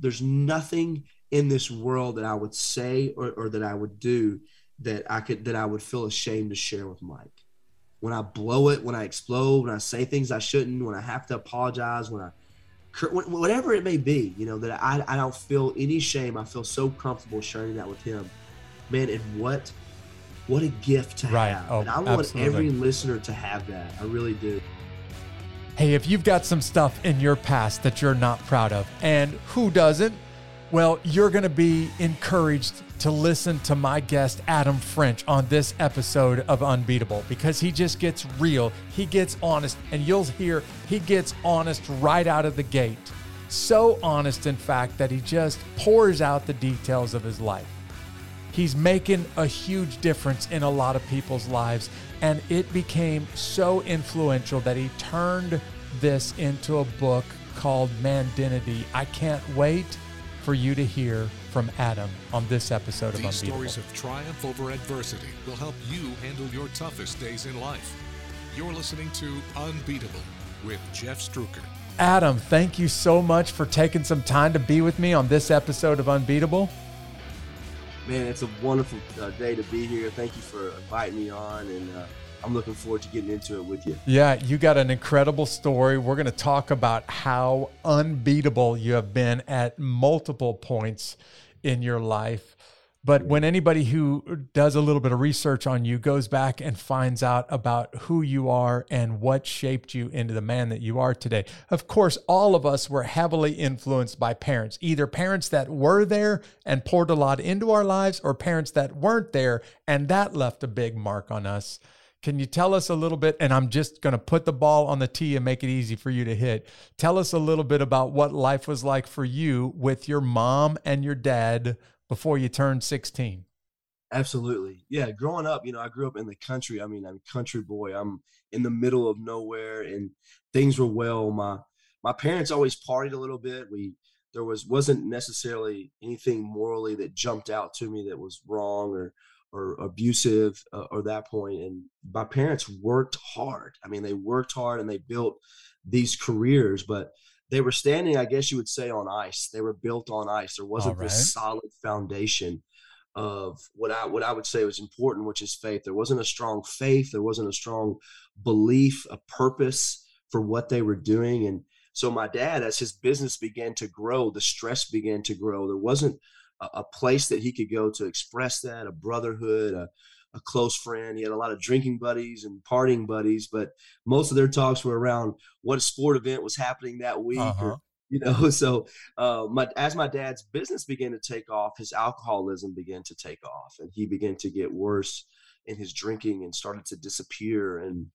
there's nothing in this world that I would say or, or that I would do that I could that I would feel ashamed to share with Mike. When I blow it, when I explode, when I say things I shouldn't, when I have to apologize, when I whatever it may be, you know, that I, I don't feel any shame. I feel so comfortable sharing that with him. Man, and what what a gift to right. have. Oh, and I want absolutely. every listener to have that. I really do. Hey, if you've got some stuff in your past that you're not proud of, and who doesn't? Well, you're going to be encouraged to listen to my guest, Adam French, on this episode of Unbeatable because he just gets real. He gets honest, and you'll hear he gets honest right out of the gate. So honest, in fact, that he just pours out the details of his life. He's making a huge difference in a lot of people's lives, and it became so influential that he turned this into a book called Mandentity. I can't wait for you to hear from Adam on this episode These of Unbeatable. stories of triumph over adversity will help you handle your toughest days in life. You're listening to Unbeatable with Jeff Struecker. Adam, thank you so much for taking some time to be with me on this episode of Unbeatable. Man, it's a wonderful uh, day to be here. Thank you for inviting me on and uh, I'm looking forward to getting into it with you. Yeah, you got an incredible story. We're going to talk about how unbeatable you have been at multiple points in your life. But when anybody who does a little bit of research on you goes back and finds out about who you are and what shaped you into the man that you are today, of course, all of us were heavily influenced by parents, either parents that were there and poured a lot into our lives, or parents that weren't there and that left a big mark on us. Can you tell us a little bit? And I'm just going to put the ball on the tee and make it easy for you to hit. Tell us a little bit about what life was like for you with your mom and your dad before you turned 16. Absolutely. Yeah. Growing up, you know, I grew up in the country. I mean, I'm country boy. I'm in the middle of nowhere and things were well. My, my parents always partied a little bit. We, there was, wasn't necessarily anything morally that jumped out to me that was wrong or, or abusive uh, or that point and my parents worked hard i mean they worked hard and they built these careers but they were standing i guess you would say on ice. They were built on ice. There wasn't right. this solid foundation of what i what i would say was important which is faith. There wasn't a strong faith. There wasn't a strong belief a purpose for what they were doing. And so my dad as his business began to grow the stress began to grow. There wasn't a, a place that he could go to express that, a brotherhood, a, a close friend. He had a lot of drinking buddies and partying buddies, but most of their talks were around what sport event was happening that week. Uh-huh. Or, you know, so uh, my, as my dad's business began to take off, his alcoholism began to take off, and he began to get worse in his drinking and started to disappear and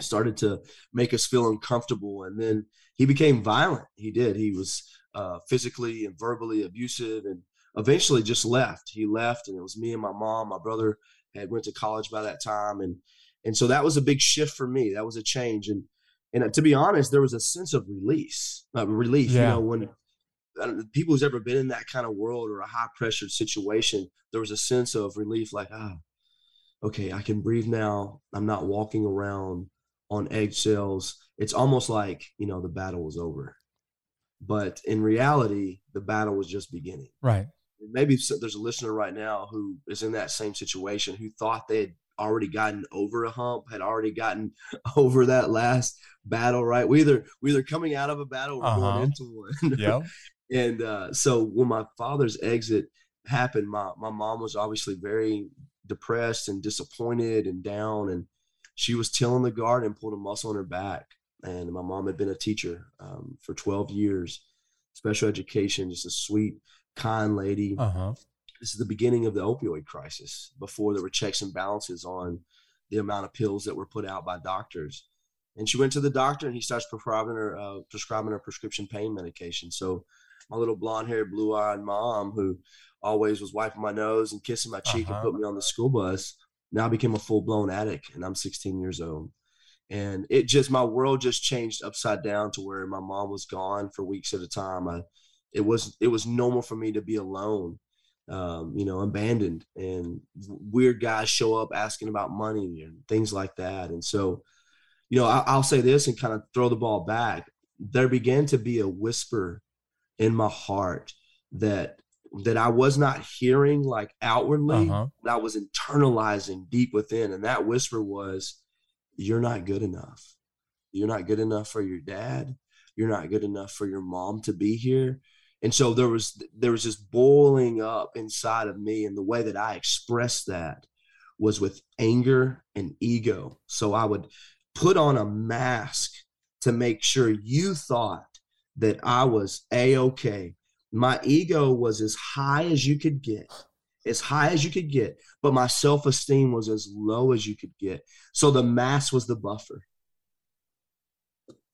started to make us feel uncomfortable. And then he became violent. He did. He was uh, physically and verbally abusive and eventually just left. He left, and it was me and my mom. My brother had went to college by that time, and and so that was a big shift for me. That was a change, and and uh, to be honest, there was a sense of release, uh, relief. Yeah. You know, when uh, people who's ever been in that kind of world or a high pressured situation, there was a sense of relief, like ah, okay, I can breathe now. I'm not walking around on eggshells. It's almost like you know the battle was over, but in reality, the battle was just beginning. Right maybe there's a listener right now who is in that same situation who thought they had already gotten over a hump, had already gotten over that last battle. Right? We either we either coming out of a battle or uh-huh. going into one. Yeah. and uh, so when my father's exit happened, my my mom was obviously very depressed and disappointed and down, and she was tilling the garden and pulled a muscle in her back. And my mom had been a teacher um, for 12 years, special education, just a sweet kind lady. Uh-huh. This is the beginning of the opioid crisis before there were checks and balances on the amount of pills that were put out by doctors. And she went to the doctor and he starts prescribing her, uh, prescribing her prescription pain medication. So my little blonde haired, blue eyed mom, who always was wiping my nose and kissing my cheek uh-huh. and put me on the school bus, now became a full blown addict. And I'm 16 years old. And it just, my world just changed upside down to where my mom was gone for weeks at a time. I, it was it was normal for me to be alone um, you know abandoned and weird guys show up asking about money and things like that and so you know I, will say this and kind of throw the ball back there began to be a whisper in my heart that that I was not hearing like outwardly, Uh-huh. but I was internalizing deep within. And that whisper was, You're not good enough. You're not good enough for your dad. You're not good enough for your mom to be here. And so there was there was this boiling up inside of me, and the way that I expressed that was with anger and ego. So I would put on a mask to make sure you thought that I was a okay. My ego was as high as you could get, as high as you could get, but my self esteem was as low as you could get. So the mask was the buffer.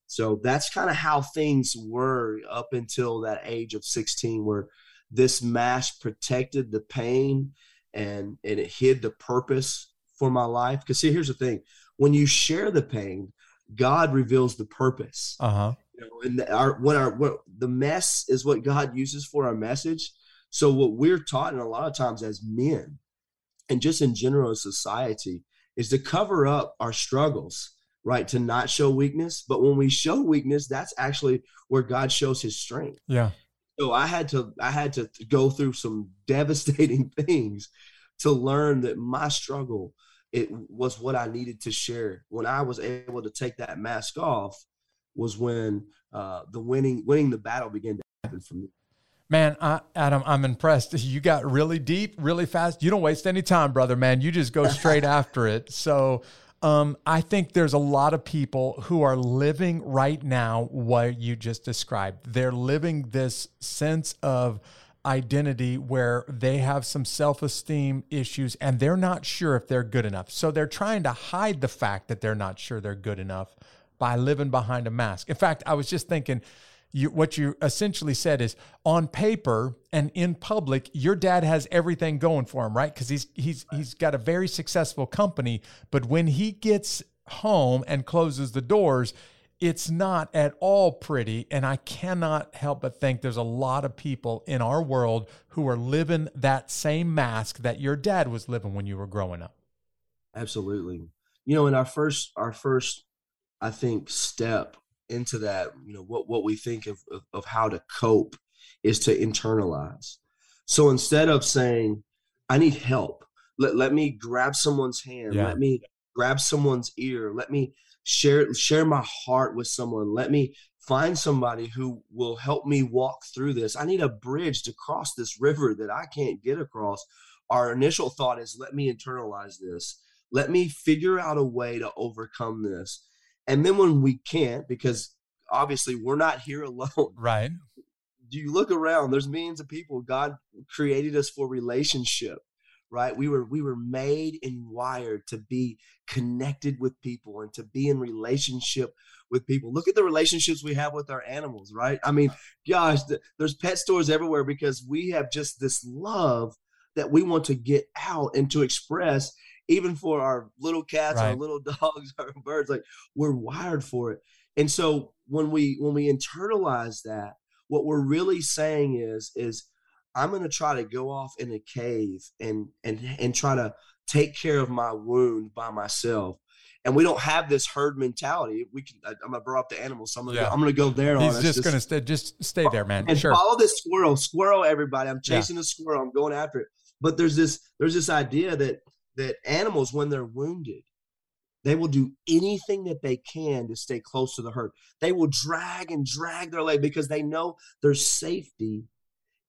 So that's kind of how things were up until that age of 16, where this mask protected the pain and, and it hid the purpose for my life. Because, see, here's the thing when you share the pain, God reveals the purpose. Uh huh. You know, and the, our when our what, the mess is what God uses for our message. So what we're taught, and a lot of times as men, and just in general as society, is to cover up our struggles, right? To not show weakness. But when we show weakness, that's actually where God shows His strength. Yeah. So I had to I had to go through some devastating things to learn that my struggle it was what I needed to share. When I was able to take that mask off, was when uh, the winning winning the battle began to happen for me. Man, I, Adam, I'm impressed. You got really deep, really fast. You don't waste any time, brother, man. You just go straight after it. So, um, I think there's a lot of people who are living right now what you just described. They're living this sense of identity where they have some self esteem issues and they're not sure if they're good enough. So they're trying to hide the fact that they're not sure they're good enough by living behind a mask. In fact, I was just thinking, you, what you essentially said is on paper and in public, your dad has everything going for him, right? Because he's he's he's got a very successful company, but when he gets home and closes the doors, it's not at all pretty. And I cannot help but think there's a lot of people in our world who are living that same mask that your dad was living when you were growing up. Absolutely. You know, in our first our first, I think, step into that, you know, what what we think of of, of how to cope is to internalize. So instead of saying, I need help, let, let me grab someone's hand, Yeah. let me grab someone's ear, let me share share my heart with someone, let me find somebody who will help me walk through this. I need a bridge to cross this river that I can't get across. Our initial thought is let me internalize this. Let me figure out a way to overcome this. And then when we can't, because obviously we're not here alone, Right. do you look around there's millions of people. God created us for relationship right? We were we were made and wired to be connected with people and to be in relationship with people. Look at the relationships we have with our animals right? I mean gosh th- there's pet stores everywhere because we have just this love that we want to get out and to express even for our little cats our little dogs our birds like we're wired for it and so when we when we internalize that what we're really saying is is i'm going to try to go off in a cave and and and try to take care of my wound by myself and we don't have this herd mentality we can I, i'm going to bring up the animals so i'm going to Yeah. go, i'm to go there He's us just going to stay, just stay there, man. and Sure. follow this squirrel squirrel everybody i'm Yeah. chasing a squirrel i'm going after it but there's this there's this idea that that animals when they're wounded they will do anything that they can to stay close to the herd they will drag and drag their leg because they know there's safety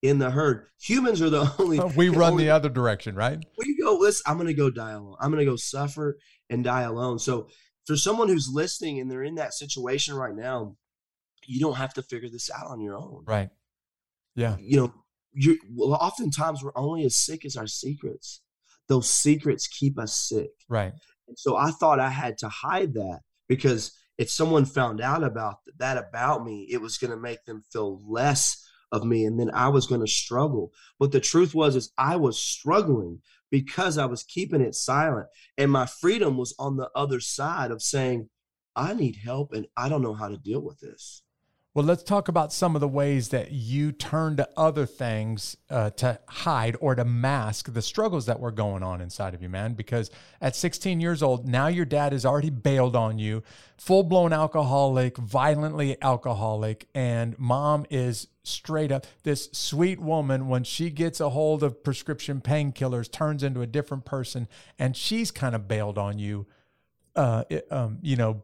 in the herd humans are the only We run only- the other direction, right? we go listen i'm gonna go die alone i'm gonna go suffer and die alone so for someone who's listening and they're in that situation right now you don't have to figure this out on your own Right. Yeah. you know you well oftentimes we're only as sick as our secrets those secrets keep us sick. Right. and so i thought i had to hide that because if someone found out about that about me it was going to make them feel less of me and then i was going to struggle. But the truth was is i was struggling because i was keeping it silent and my freedom was on the other side of saying i need help and i don't know how to deal with this Well, let's talk about some of the ways that you turn to other things uh, to hide or to mask the struggles that were going on inside of you, man. Because at 16 years old, now your dad has already bailed on you, full blown alcoholic, violently alcoholic, and mom is straight up. This sweet woman, when she gets a hold of prescription painkillers, turns into a different person, and she's kind of bailed on you, uh, it, um, you know,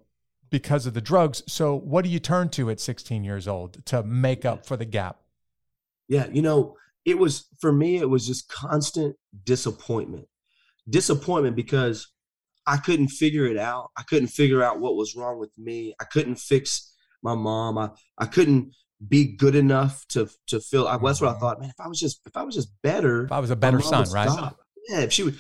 because of the drugs. So, what do you turn to at 16 years old to make up for the gap? Yeah, you know, it was for me, it was just constant disappointment. Disappointment because I couldn't figure it out. I couldn't figure out what was wrong with me. I couldn't fix my mom. I, I couldn't be good enough to to feel. I, that's what I mm-hmm. thought. Man, if I was just if I was just better, if I was a better son, right? Stop. Yeah, if she would,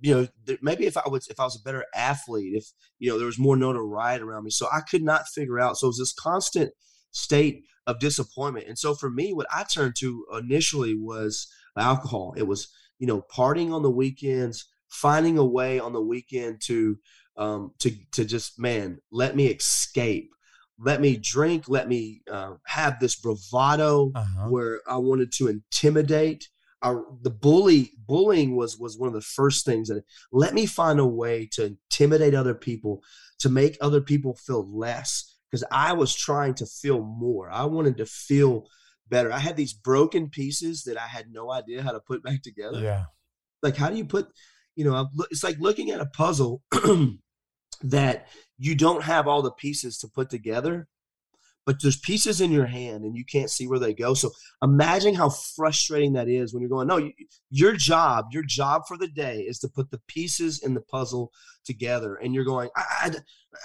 you know, maybe if I was if I was a better athlete, if you know there was more notoriety around me, so I could not figure out. So it was this constant state of disappointment, and so for me, what I turned to initially was alcohol. It was you know partying on the weekends, finding a way on the weekend to um, to to just man let me escape let me drink let me uh, have this bravado uh-huh. where i wanted to intimidate Our, the bully bullying was was one of the first things that let me find a way to intimidate other people to make other people feel less. Because i was trying to feel more. I wanted to feel better. I had these broken pieces that i had no idea how to put back together. Yeah. Like how do you put you know it's like looking at a puzzle that you don't have all the pieces to put together but there's pieces in your hand and you can't see where they go. So imagine how frustrating that is when you're going no your job your job for the day is to put the pieces in the puzzle together. And you're going i, I,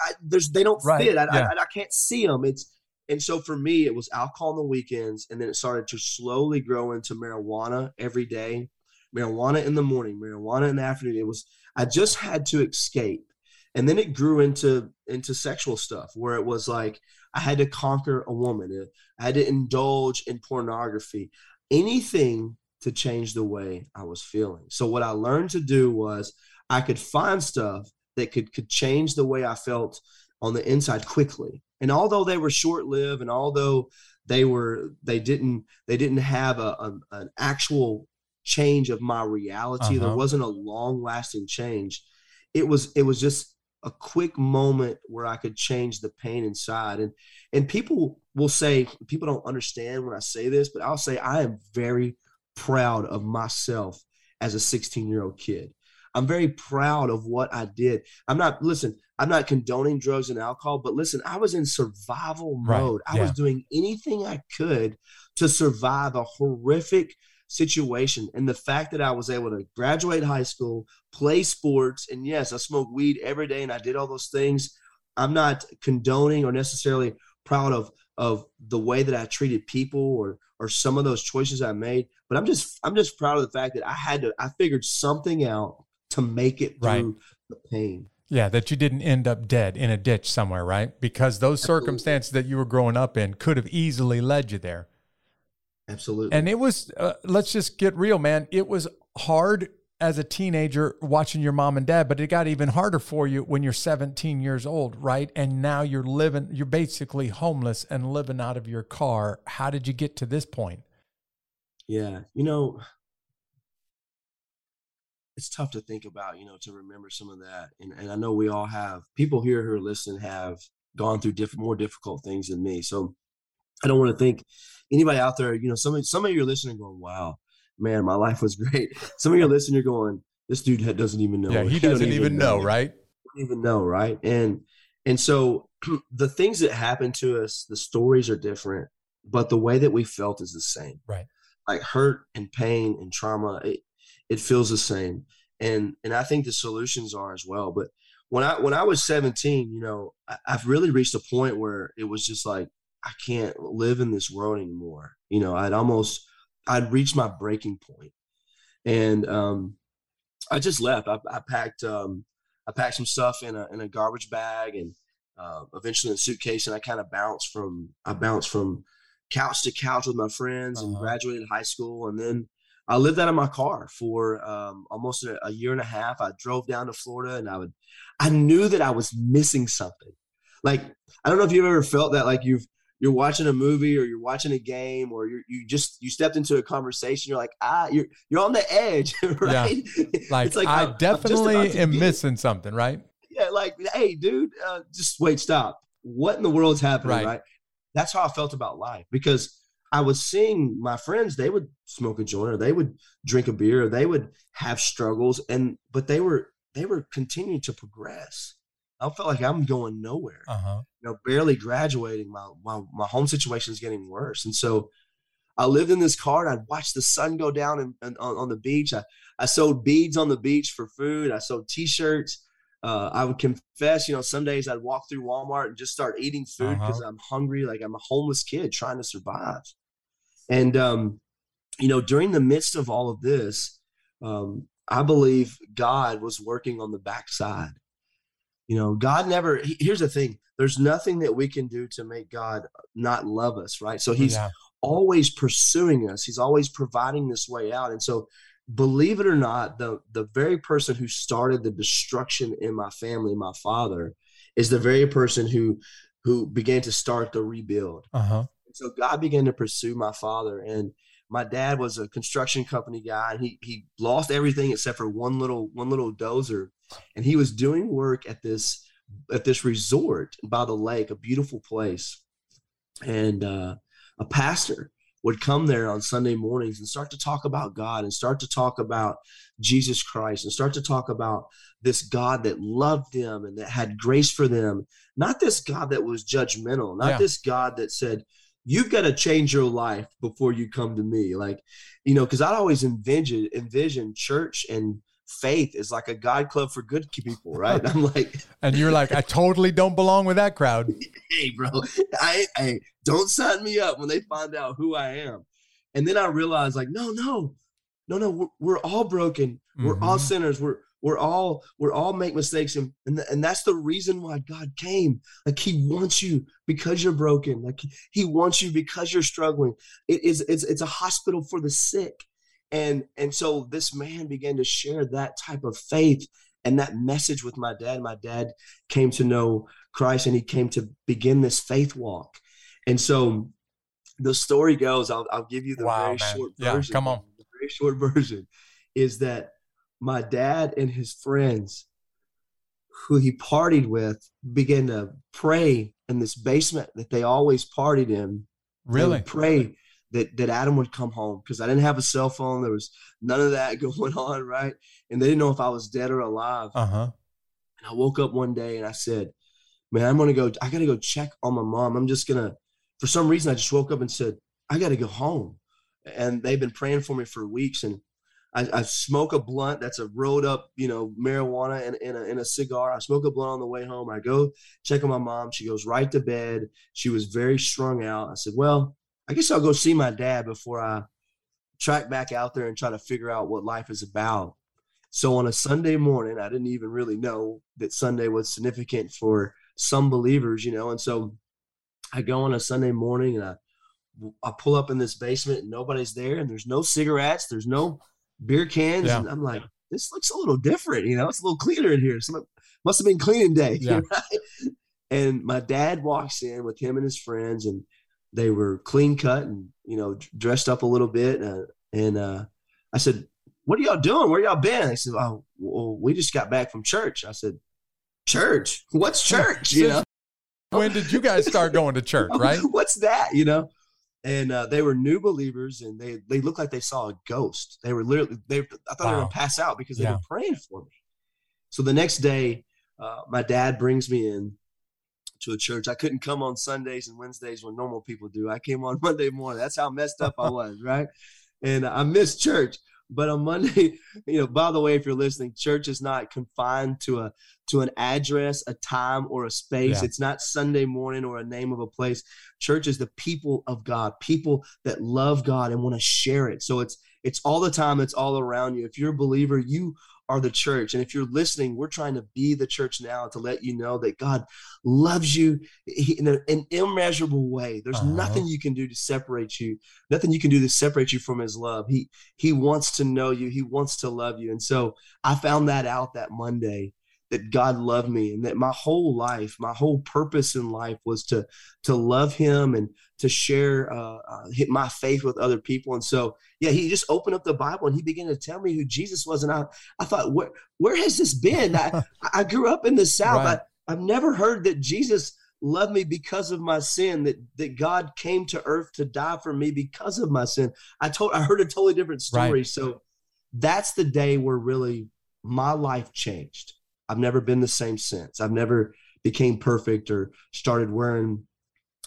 I there's they don't right. fit. I, yeah. I, I can't see them it's and so for me it was alcohol on the weekends and then it started to slowly grow into marijuana every day marijuana in the morning marijuana in the afternoon. It was i just had to escape. And then it grew into into sexual stuff where it was like i had to conquer a woman. I had to indulge in pornography. Anything to change the way i was feeling. So what i learned to do was i could find stuff that could could change the way i felt on the inside quickly. And although they were short lived and although they were they didn't they didn't have a, a an actual change of my reality uh-huh. there wasn't a long lasting change. It was it was just a quick moment where I could change the pain inside. And and people will say people don't understand when I say this, but I'll say I am very proud of myself as a 16 year old kid. I'm very proud of what I did. I'm not listen. I'm not condoning drugs and alcohol, but listen, I was in survival mode. Right. I yeah. was doing anything I could to survive a horrific situation. And the fact that I was able to graduate high school, play sports, and yes, I smoked weed every day and I did all those things. I'm not condoning or necessarily proud of of the way that I treated people or or some of those choices I made, but I'm just I'm just proud of the fact that I had to I figured something out to make it through right. the pain. Yeah, that you didn't end up dead in a ditch somewhere, right? Because those Absolutely. circumstances that you were growing up in could have easily led you there. Absolutely. And it was, uh, let's just get real, man. It was hard as a teenager watching your mom and dad, but it got even harder for you when you're 17 years old, right? And now you're living, you're basically homeless and living out of your car. How did you get to this point? Yeah. You know, it's tough to think about, you know, to remember some of that. And, and I know we all have people here who are listening have gone through different, more difficult things than me. So I don't want to think anybody out there, you know, some of some of you are listening going, "Wow, man, my life was great." Some of you are listening, you're going, "This dude doesn't even know." Yeah, he, he doesn't even, even know, know, right? even know, right? And and so the things that happen to us, the stories are different, but the way that we felt is the same. Right. Like hurt and pain and trauma, it, it feels the same. And and I think the solutions are as well. But when I when I was 17, you know, I, I've really reached a point where it was just like I can't live in this world anymore. You know, I'd almost I'd reached my breaking point, and um, I just left. I, I packed um, I packed some stuff in a in a garbage bag, and uh, eventually in a suitcase, and I kind of bounced from I bounced from couch to couch with my friends, uh-huh. and graduated high school, and then I lived out of my car for um, almost a, a year and a half. I drove down to Florida, and I would I knew that I was missing something. Like I don't know if you've ever felt that, like you've you're watching a movie or you're watching a game or you you just you stepped into a conversation you're like ah you're you're on the edge right yeah. like, like i definitely am missing something right yeah like hey dude uh, just wait stop what in the world's happening right. right. that's how i felt about life because I was seeing my friends, they would smoke a joint or they would drink a beer or they would have struggles and but they were they were continuing to progress. I felt like I'm going nowhere. Uh-huh. You know, barely graduating. My my my home situation is getting worse. And so I lived in this car and I'd watch the sun go down and, on, on the beach. I, I sold beads on the beach for food. I sold t-shirts. Uh, I would confess, you know, some days I'd walk through Walmart and just start eating food because Uh-huh. I'm hungry, like I'm a homeless kid trying to survive. And um, you know, during the midst of all of this, um, I believe God was working on the backside. You know, God never. he- Here's the thing: there's nothing that we can do to make God not love us, right? So He's yeah. always pursuing us. He's always providing this way out. And so, believe it or not, the the very person who started the destruction in my family, my father, is the very person who who began to start the rebuild. Uh-huh. So God began to pursue my father, and my dad was a construction company guy, and he he lost everything except for one little one little dozer, and he was doing work at this at this resort by the lake, a beautiful place, and uh, a pastor would come there on Sunday mornings and start to talk about God and start to talk about Jesus Christ and start to talk about this God that loved them and that had grace for them. Not this God that was judgmental, not Yeah. this God that said, You've got to change your life before you come to me. Like, you know, because I always envision envision church and faith is like a God club for good people, right? I'm like, And you're like, I totally don't belong with that crowd. hey, bro, I, I don't sign me up when they find out who I am. And then I realized, like, no, no, no, no, we're, we're all broken. We're all Mhm. sinners. We're we're all we're all make mistakes, and and, th- and that's the reason why God came. Like He wants you because you're broken. Like He, he wants you because you're struggling. It is it's it's a hospital for the sick, and and so this man began to share that type of faith and that message with my dad. My dad came to know Christ, and he came to begin this faith walk. And so the story goes. I'll I'll give you the Wow, very man. short Yeah, version. come on. The very short version is that my dad and his friends who he partied with began to pray in this basement that they always partied in Really? pray that that Adam would come home because I didn't have a cell phone. There was none of that going on, right? And they didn't know if I was dead or alive. Uh-huh. And I woke up one day and I said, "Man, I'm gonna go. I gotta go check on my mom. I'm just gonna." For some reason, I just woke up and said, "I gotta go home." And they've been praying for me for weeks. And I, I smoke a blunt. That's a rolled up, you know, marijuana and in, a, in a cigar. I smoke a blunt on the way home. I go check on my mom. She goes right to bed. She was very strung out. I said, "Well, I guess I'll go see my dad before I track back out there and try to figure out what life is about." So on a Sunday morning, I didn't even really know that Sunday was significant for some believers, you know. And so I go on a Sunday morning and I I pull up in this basement and nobody's there and there's no cigarettes, there's no beer cans, Yeah. and I'm like, this looks a little different, you know. It's a little cleaner in here. Some must have been cleaning day, Yeah. right? And my dad walks in with him and his friends, and they were clean cut and you know dressed up a little bit. Uh, and uh, I said, "What are y'all doing? Where y'all been?" They said, "Oh, well, we just got back from church." I said, "Church? What's church?" You know, When did you guys start going to church, right? What's that? You know? And uh, they were new believers, and they they looked like they saw a ghost. They were literally they. I thought they were gonna pass out because they Yeah. were praying for me. So the next day, uh, my dad brings me in to a church. I couldn't come on Sundays and Wednesdays when normal people do. I came on Monday morning. That's how messed up I was, right? And I missed church. But on Monday, you know, by the way, if you're listening, church is not confined to a to an address, a time, or a space. Yeah. It's not Sunday morning or a name of a place. Church is the people of God, people that love God and want to share it. So it's it's all the time, it's all around you. If you're a believer, you are the church. And if you're listening, we're trying to be the church now to let you know that God loves you in a- an immeasurable way. There's Uh-huh. nothing you can do to separate you, nothing you can do to separate you from his love. He he wants to know you, he wants to love you. And so I found that out that Monday that God loved me and that my whole life, my whole purpose in life was to to love him and to share uh, uh, hit my faith with other people. And so, yeah, he just opened up the Bible and he began to tell me who Jesus was. And I, I thought, where, where has this been? I, I grew up in the South. Right. I, I've never heard that Jesus loved me because of my sin, that that God came to earth to die for me because of my sin. I told I heard a totally different story. Right. So that's the day where really my life changed. I've never been the same since. I've never became perfect or started wearing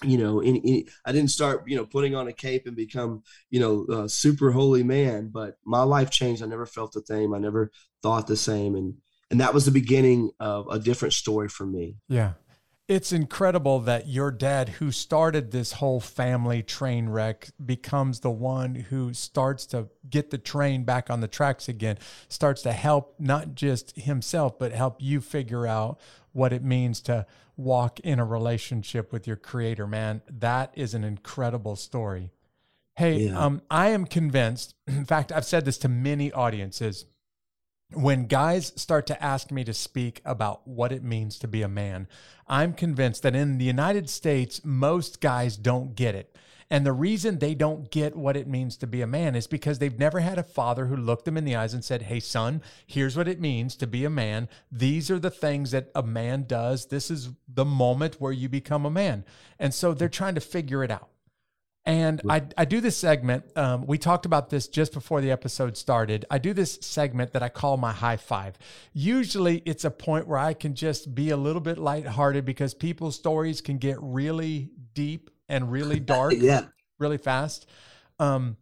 you know in, in, i didn't start you know putting on a cape and become you know a super holy man but my life changed. I never felt the same. I never thought the same. And and that was the beginning of a different story for me. Yeah it's incredible that your dad, who started this whole family train wreck, becomes the one who starts to get the train back on the tracks again, starts to help not just himself, but help you figure out what it means to walk in a relationship with your creator, man. That is an incredible story. Hey, yeah. um, I am convinced, in fact, I've said this to many audiences when guys start to ask me to speak about what it means to be a man, I'm convinced that in the United States, most guys don't get it. And the reason they don't get what it means to be a man is because they've never had a father who looked them in the eyes and said, Hey, son, here's what it means to be a man. These are the things that a man does. This is the moment where you become a man. And so they're trying to figure it out. And I, I do this segment. Um, we talked about this just before the episode started. I do this segment that I call my high five. Usually it's a point where I can just be a little bit lighthearted because people's stories can get really deep and really dark yeah. really fast. Um,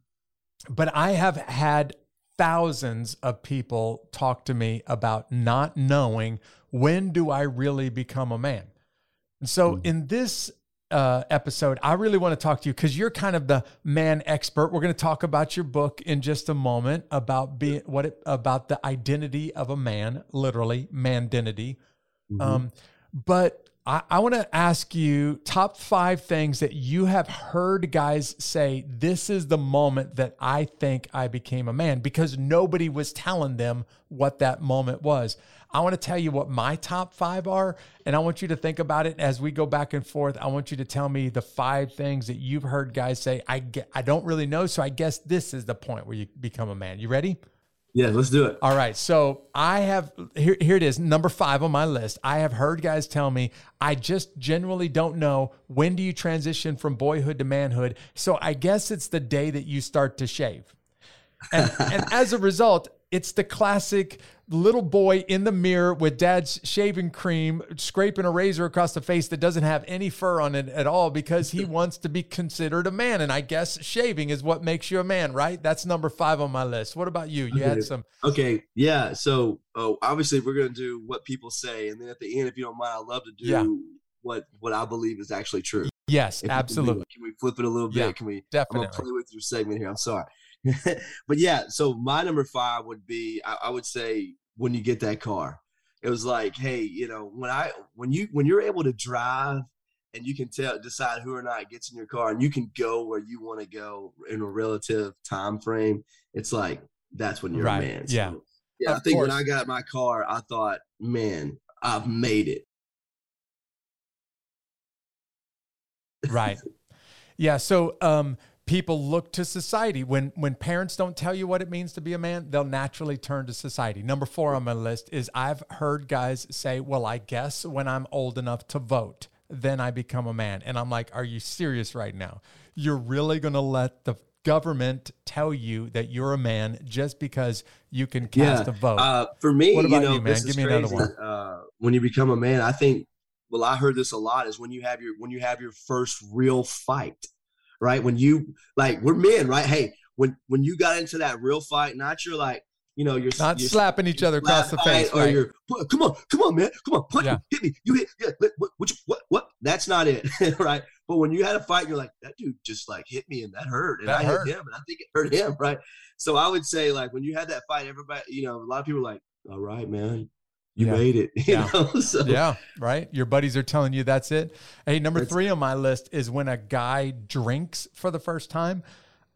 but I have had thousands of people talk to me about not knowing when do I really become a man. And so mm. in this uh, episode, I really want to talk to you because you're kind of the man expert. We're going to talk about your book in just a moment about being what it, about the identity of a man, literally man identity. Mm-hmm. Um, but I, I want to ask you top five things that you have heard guys say. This is the moment that I think I became a man because nobody was telling them what that moment was. I want to tell you what my top five are, and I want you to think about it as we go back and forth. I want you to tell me the five things that you've heard guys say. I get, I don't really know, so I guess this is the point where you become a man. You ready? Yeah, let's do it. All right. So I have here here it is, number 5 on my list. I have heard guys tell me I just generally don't know when do you transition from boyhood to manhood. So I guess it's the day that you start to shave. And, and as a result, it's the classic little boy in the mirror with dad's shaving cream scraping a razor across the face that doesn't have any fur on it at all because he wants to be considered a man. And I guess shaving is what makes you a man, right? That's number five on my list. What about you? You okay. had some. Okay. Yeah. So oh, obviously, we're going to do what people say. And then at the end, if you don't mind, I'd love to do yeah. what, what I believe is actually true. Yes, if absolutely. Can we flip it a little bit? Yeah, can we? Definitely. I'm play with your segment here. I'm sorry. but yeah, so my number five would be I, I, would say when you get that car, it was like, hey, you know, when I when you when you're able to drive and you can tell decide who or not gets in your car and you can go where you want to go in a relative time frame, it's like that's when you're right. a man. So, yeah. Yeah. Of I think course. when I got my car, I thought, man, I've made it. Right. Yeah. So um people look to society. When when parents don't tell you what it means to be a man they'll naturally turn to society. Number four on my list is i've heard guys say well i guess when i'm old enough to vote then i become a man. And i'm like are you serious right now? You're really going to let the government tell you that you're a man just because you can cast yeah. a vote? uh, for me what about you, know, you man? give me crazy. another one. Uh, when you become a man i think well i heard this a lot is when you have your when you have your first real fight right? When you like, we're men, right? Hey, when when you got into that real fight, not you're like, you know, you're not you're, slapping each other across the face, or right? you're come on, come on, man, come on, punch yeah. me, hit me, you hit, yeah, what, what, what, what? That's not it, right? But when you had a fight, you're like, that dude just like hit me and that hurt, and that I hurt. hit him, and I think it hurt him, right? So I would say, like, when you had that fight, everybody, you know, a lot of people like, all right, man, you yeah. made it. You yeah. Know? So. Yeah. Right. Your buddies are telling you that's it. Hey, number that's, three on my list is when a guy drinks for the first time.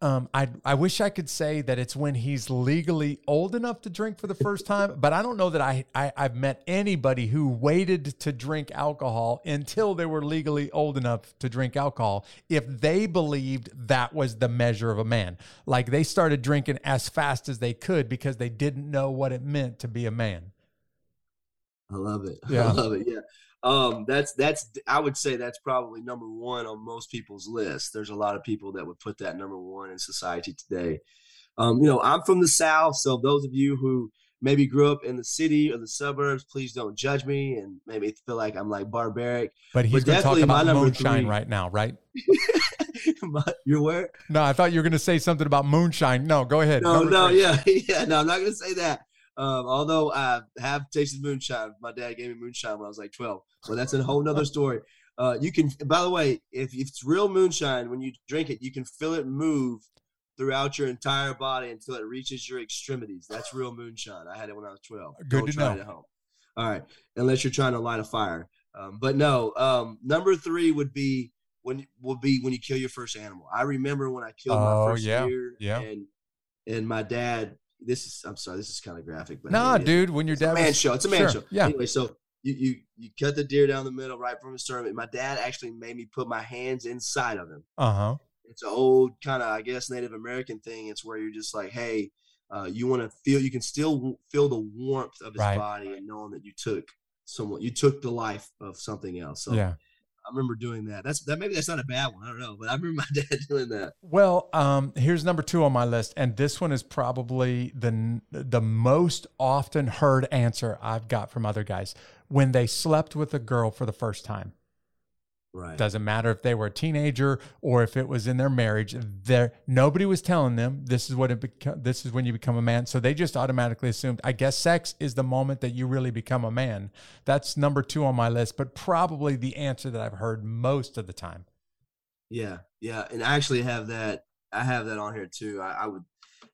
Um, I I wish I could say that it's when he's legally old enough to drink for the first time, but I don't know that I, I I've met anybody who waited to drink alcohol until they were legally old enough to drink alcohol if they believed that was the measure of a man. Like they started drinking as fast as they could because they didn't know what it meant to be a man. I love it. Yeah. I love it. Yeah. um, that's that's I would say that's probably number one on most people's list. There's a lot of people that would put that number one in society today. Um, you know, I'm from the South, so those of you who maybe grew up in the city or the suburbs, please don't judge me and maybe feel like I'm like barbaric. But he's to talk about moonshine three. right now, right? You're where? No, I thought you were going to say something about moonshine. No, go ahead. No, Number no, three. yeah, yeah. No, I'm not going to say that. Um, although I have tasted moonshine, my dad gave me moonshine when I was like 12. So that's a whole nother story. Uh, you can, by the way, if, if it's real moonshine, when you drink it, you can feel it move throughout your entire body until it reaches your extremities. That's real moonshine. I had it when I was 12. Good Don't to try know. it at home. All right. Unless you're trying to light a fire. Um, but no, um, number three would be when will be when you kill your first animal. I remember when I killed oh, my first yeah, deer yeah. and and my dad this is I'm sorry, this is kind of graphic, but nah, dude, when your dad a man was, show. It's a man sure, show. Yeah. Anyway, so you, you you cut the deer down the middle right from his sternum. My dad actually made me put my hands inside of him. Uh-huh. It's an old kind of, I guess, Native American thing. It's where you're just like, hey, uh, you want to feel, you can still feel the warmth of his right. body and knowing that you took someone, you took the life of something else. So yeah. I remember doing that. That's that. Maybe that's not a bad one. I don't know, but I remember my dad doing that. Well, um, here's number two on my list, and this one is probably the the most often heard answer I've got from other guys when they slept with a girl for the first time. Right. Doesn't matter if they were a teenager or if it was in their marriage. There, nobody was telling them this is what it beco- this is when you become a man. So they just automatically assumed. I guess sex is the moment that you really become a man. That's number two on my list, but probably the answer that I've heard most of the time. Yeah, yeah, and I actually have that. I have that on here too. I, I would.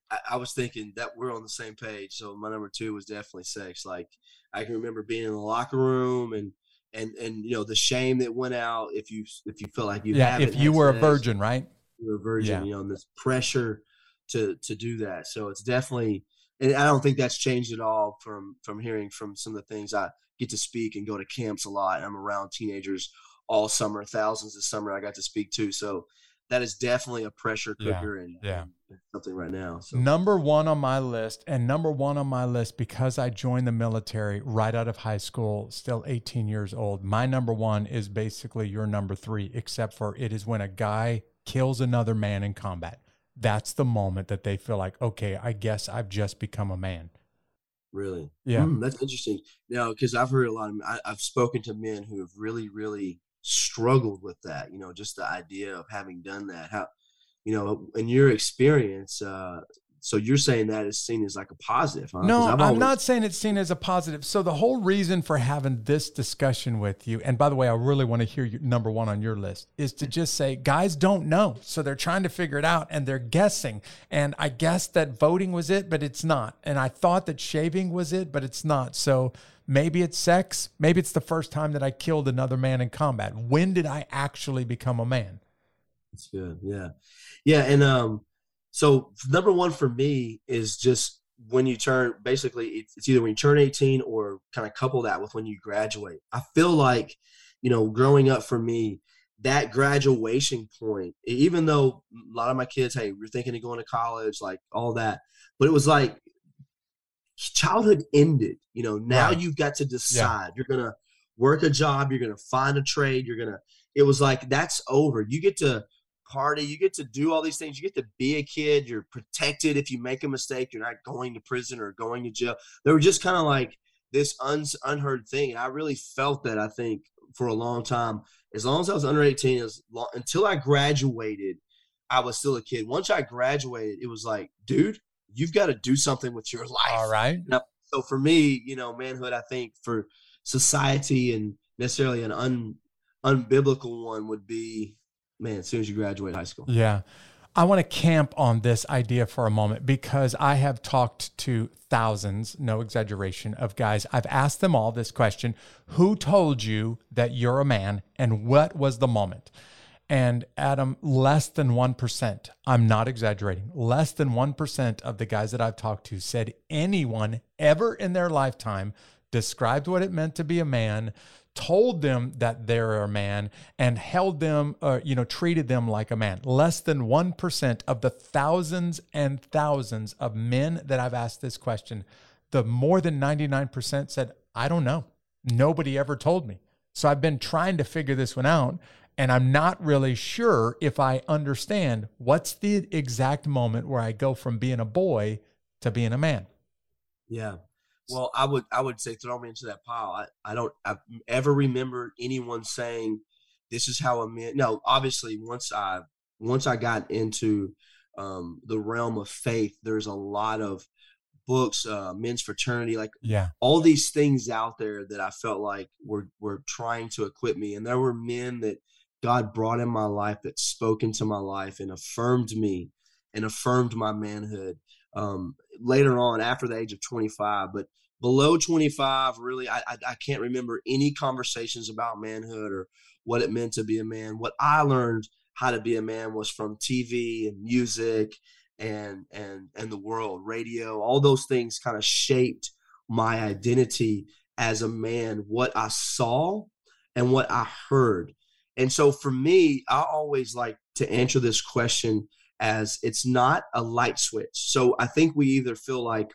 I, I was thinking that we're on the same page. So my number two was definitely sex. Like I can remember being in the locker room and and and you know the shame that went out if you if you felt like you yeah if you were a virgin right you were a virgin yeah. you know and this pressure to to do that so it's definitely and I don't think that's changed at all from from hearing from some of the things I get to speak and go to camps a lot. I'm around teenagers all summer, thousands of summer I got to speak to. So that is definitely a pressure cooker yeah, and, yeah. and something right now. So. Number one on my list, and number one on my list because I joined the military right out of high school, still 18 years old. My number one is basically your number three, except for it is when a guy kills another man in combat. That's the moment that they feel like, okay, I guess I've just become a man. Really? Yeah. Mm, that's interesting. Now, because I've heard a lot of, I, I've spoken to men who have really, really struggled with that you know just the idea of having done that how you know in your experience uh so you're saying that is seen as like a positive huh? no i'm not saying it's seen as a positive so the whole reason for having this discussion with you and by the way i really want to hear your number one on your list is to just say guys don't know so they're trying to figure it out and they're guessing and i guess that voting was it but it's not and i thought that shaving was it but it's not so Maybe it's sex. Maybe it's the first time that I killed another man in combat. When did I actually become a man? That's good. Yeah. Yeah. And um, so number one for me is just when you turn basically it's either when you turn 18 or kind of couple that with when you graduate. I feel like, you know, growing up for me, that graduation point, even though a lot of my kids, hey, we're thinking of going to college, like all that, but it was like childhood ended. You know, now right. you've got to decide. Yeah. You're gonna work a job. You're gonna find a trade. You're gonna. It was like that's over. You get to party. You get to do all these things. You get to be a kid. You're protected. If you make a mistake, you're not going to prison or going to jail. They were just kind of like this un- unheard thing. And I really felt that. I think for a long time, as long as I was under 18, as long, until I graduated, I was still a kid. Once I graduated, it was like, dude, you've got to do something with your life. All right. Now, so for me, you know, manhood, I think for society and necessarily an un unbiblical one would be, man, as soon as you graduate high school. Yeah. I want to camp on this idea for a moment because I have talked to thousands, no exaggeration, of guys. I've asked them all this question Who told you that you're a man and what was the moment? And Adam, less than 1%, I'm not exaggerating, less than 1% of the guys that I've talked to said anyone ever in their lifetime described what it meant to be a man, told them that they're a man, and held them, uh, you know, treated them like a man. Less than 1% of the thousands and thousands of men that I've asked this question, the more than 99% said, I don't know. Nobody ever told me. So I've been trying to figure this one out. And I'm not really sure if I understand what's the exact moment where I go from being a boy to being a man. Yeah. Well, I would I would say throw me into that pile. I, I don't I ever remember anyone saying this is how a man no, obviously once I once I got into um, the realm of faith, there's a lot of books, uh, men's fraternity, like yeah, all these things out there that I felt like were were trying to equip me. And there were men that God brought in my life that spoke into my life and affirmed me and affirmed my manhood. Um, later on, after the age of 25, but below 25, really, I, I, I can't remember any conversations about manhood or what it meant to be a man. What I learned how to be a man was from TV and music and and and the world, radio, all those things kind of shaped my identity as a man, what I saw and what I heard. And so for me, I always like to answer this question as it's not a light switch. So I think we either feel like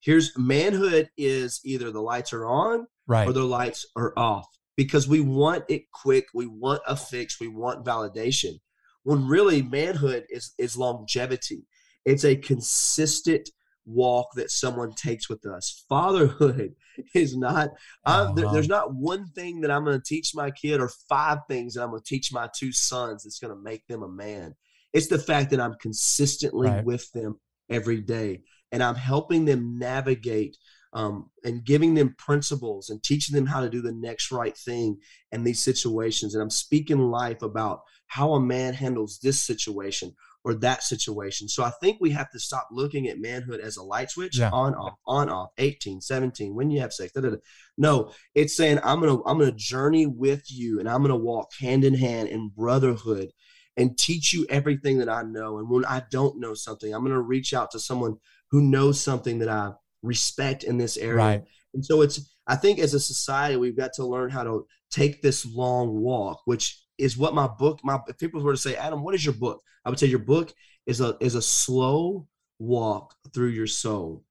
here's manhood is either the lights are on right. or the lights are off because we want it quick, we want a fix, we want validation. When really manhood is is longevity. It's a consistent walk that someone takes with us. Fatherhood is not, uh-huh. there, there's not one thing that I'm going to teach my kid or five things that I'm going to teach my two sons that's going to make them a man. It's the fact that I'm consistently right. with them every day and I'm helping them navigate um, and giving them principles and teaching them how to do the next right thing in these situations. And I'm speaking life about how a man handles this situation or that situation. So I think we have to stop looking at manhood as a light switch yeah. on off on off 18, 17 when you have sex. Da, da, da. No, it's saying I'm going to I'm going to journey with you and I'm going to walk hand in hand in brotherhood and teach you everything that I know and when I don't know something, I'm going to reach out to someone who knows something that I respect in this area. Right. And so it's I think as a society we've got to learn how to take this long walk, which is what my book my if people were to say adam what is your book i would say your book is a is a slow walk through your soul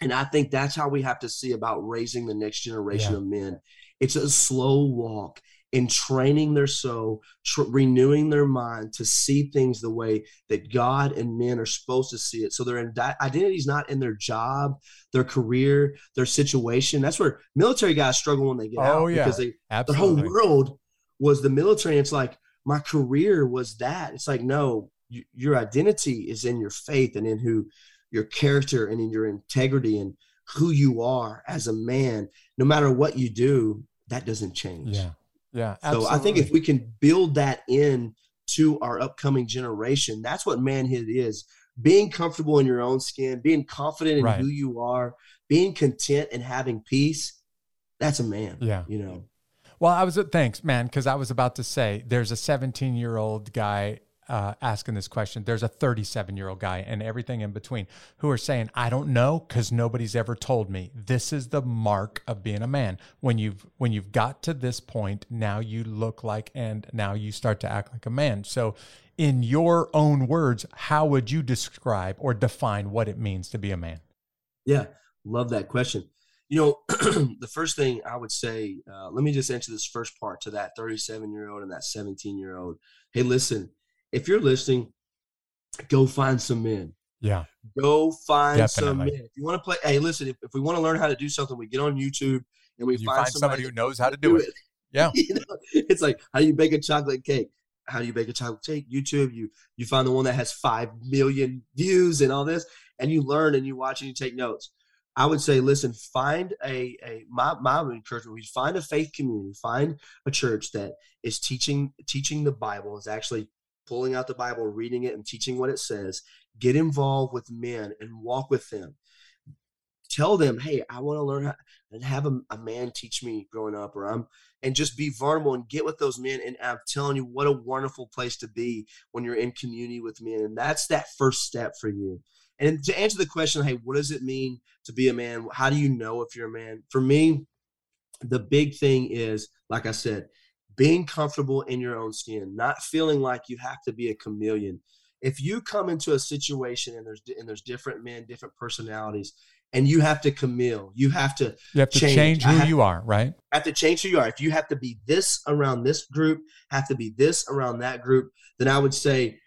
and i think that's how we have to see about raising the next generation yeah. of men it's a slow walk in training their soul tr- renewing their mind to see things the way that god and men are supposed to see it so their identity is not in their job their career their situation that's where military guys struggle when they get oh, out yeah. because they Absolutely. their whole world was the military. It's like my career was that. It's like no, you, your identity is in your faith and in who your character and in your integrity and who you are as a man. No matter what you do, that doesn't change. Yeah, yeah. Absolutely. So I think if we can build that in to our upcoming generation, that's what manhood is. Being comfortable in your own skin, being confident in right. who you are, being content and having peace. That's a man. Yeah. You know. Well, I was thanks, man, because I was about to say there's a 17 year old guy uh, asking this question. There's a 37 year old guy and everything in between who are saying, I don't know because nobody's ever told me. This is the mark of being a man. When you've when you've got to this point, now you look like and now you start to act like a man. So in your own words, how would you describe or define what it means to be a man? Yeah, love that question. You know, the first thing I would say, uh, let me just answer this first part to that 37 year old and that 17 year old. Hey, listen, if you're listening, go find some men. Yeah. Go find Definitely. some men. If you want to play, hey, listen, if, if we want to learn how to do something, we get on YouTube and we find, find, somebody, somebody who knows how to do, do it. it. Yeah. you know, it's like, how do you bake a chocolate cake? How do you bake a chocolate cake? YouTube, you you find the one that has five million views and all this, and you learn and you watch and you take notes. I would say, listen, find a, a my, my encouragement would find a faith community, find a church that is teaching teaching the Bible, is actually pulling out the Bible, reading it, and teaching what it says. Get involved with men and walk with them. Tell them, hey, I want to learn how and have a, a man teach me growing up, or I'm and just be vulnerable and get with those men. And I'm telling you, what a wonderful place to be when you're in community with men. And that's that first step for you. And to answer the question, hey, what does it mean to be a man? How do you know if you're a man? For me, the big thing is, like I said, being comfortable in your own skin, not feeling like you have to be a chameleon. if you come into a situation and there's and there's different men, different personalities, and you have to Camille, you have to you have to change, change who have, you are, right? Have to change who you are. If you have to be this around this group, have to be this around that group, then I would say,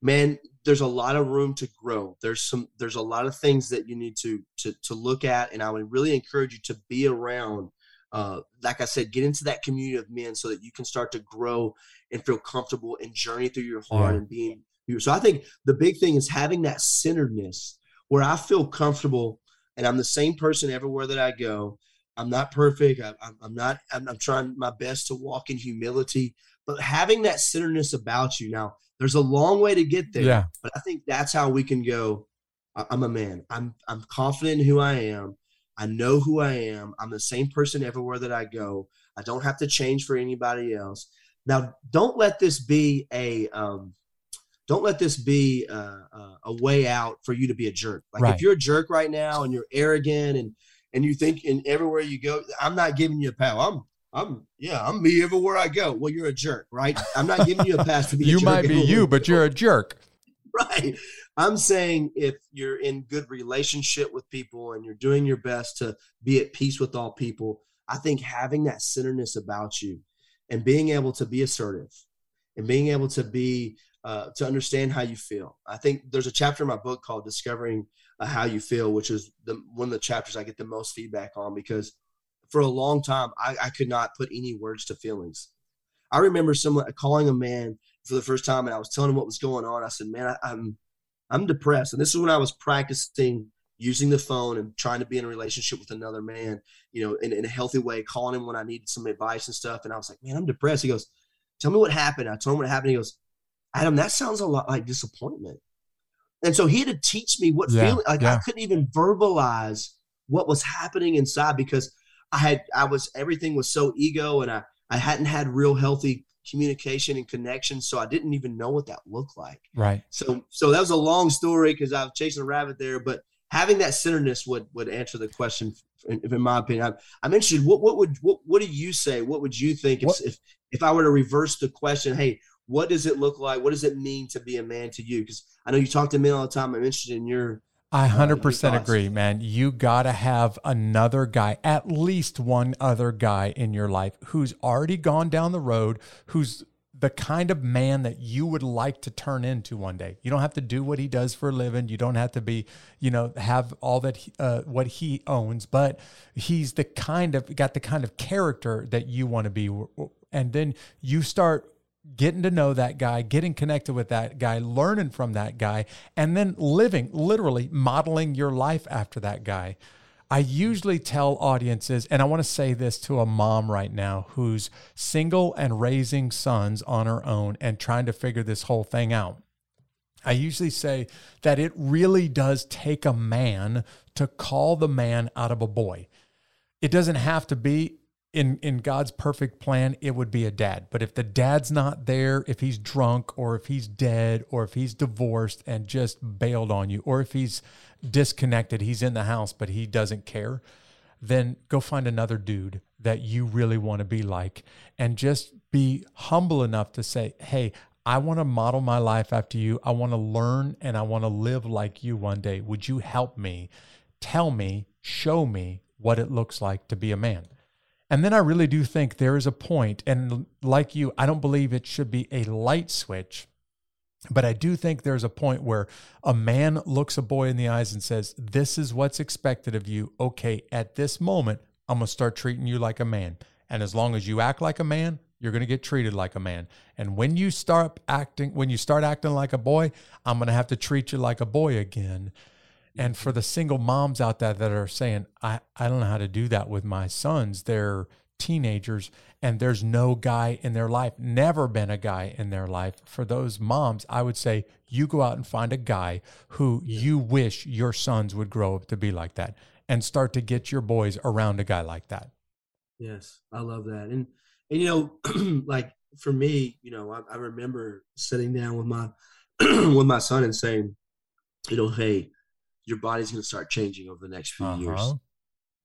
man, there's a lot of room to grow. There's some there's a lot of things that you need to to to look at, and I would really encourage you to be around. Uh, like I said, get into that community of men so that you can start to grow and feel comfortable and journey through your heart yeah. and being. So I think the big thing is having that centeredness where I feel comfortable and I'm the same person everywhere that I go. I'm not perfect. I, am not. I'm, I'm trying my best to walk in humility, but having that centeredness about you. Now, there's a long way to get there. Yeah. But I think that's how we can go. I'm a man. I'm I'm confident in who I am. I know who I am. I'm the same person everywhere that I go. I don't have to change for anybody else. Now, don't let this be a um, don't let this be a, a, way out for you to be a jerk. Like right. if you're a jerk right now and you're arrogant and and you think in everywhere you go, I'm not giving you a pat. I'm I'm yeah, I'm me everywhere I go. Well, you're a jerk, right? I'm not giving you a pass to be. you might be you, but you're a jerk. Right. I'm saying if you're in good relationship with people and you're doing your best to be at peace with all people, I think having that centeredness about you and being able to be assertive and being able to be uh, to understand how you feel. I think there's a chapter in my book called "Discovering uh, How You Feel," which is the one of the chapters I get the most feedback on because for a long time, I, I could not put any words to feelings. I remember someone calling a man for the first time, and I was telling him what was going on. I said, "Man, I, I'm I'm depressed," and this is when I was practicing using the phone and trying to be in a relationship with another man, you know, in, in a healthy way, calling him when I needed some advice and stuff. And I was like, "Man, I'm depressed." He goes, "Tell me what happened." I told him what happened. He goes, "Adam, that sounds a lot like disappointment." And so he had to teach me what yeah, feeling like yeah. I couldn't even verbalize what was happening inside because I had I was everything was so ego and I I hadn't had real healthy communication and connection so I didn't even know what that looked like. Right. So so that was a long story because I was chasing a rabbit there but having that centeredness would would answer the question in, in my opinion. I'm, I'm interested what what would what, what do you say? What would you think if, if if I were to reverse the question, hey, what does it look like? What does it mean to be a man to you? Because I know you talk to men all the time. I'm interested in your I 100% uh, agree, man. You got to have another guy, at least one other guy in your life who's already gone down the road, who's the kind of man that you would like to turn into one day. You don't have to do what he does for a living. You don't have to be, you know, have all that he, uh, what he owns, but he's the kind of got the kind of character that you want to be. And then you start getting to know that guy, getting connected with that guy, learning from that guy, and then living, literally modeling your life after that guy. I usually tell audiences, and I want to say this to a mom right now who's single and raising sons on her own and trying to figure this whole thing out. I usually say that it really does take a man to call the man out of a boy. It doesn't have to be in in God's perfect plan, it would be a dad. But if the dad's not there, if he's drunk or if he's dead or if he's divorced and just bailed on you or if he's disconnected, he's in the house but he doesn't care, then go find another dude that you really want to be like and just be humble enough to say, "Hey, I want to model my life after you. I want to learn and I want to live like you one day. Would you help me? Tell me, show me what it looks like to be a man." And then I really do think there is a point, and like you, I don't believe it should be a light switch, but I do think there's a point where a man looks a boy in the eyes and says, This is what's expected of you. Okay, at this moment, I'm going to start treating you like a man. And as long as you act like a man, you're going to get treated like a man. And when you start acting, when you start acting like a boy, I'm going to have to treat you like a boy again. And for the single moms out there that are saying, I, I don't know how to do that with my sons, they're teenagers and there's no guy in their life, never been a guy in their life. For those moms, I would say you go out and find a guy who yeah. you wish your sons would grow up to be like that and start to get your boys around a guy like that. Yes, I love that. And, and you know, like for me, you know, I, I remember sitting down with my with my son and saying, you know, hey, your body's going to start changing over the next few uh-huh. years.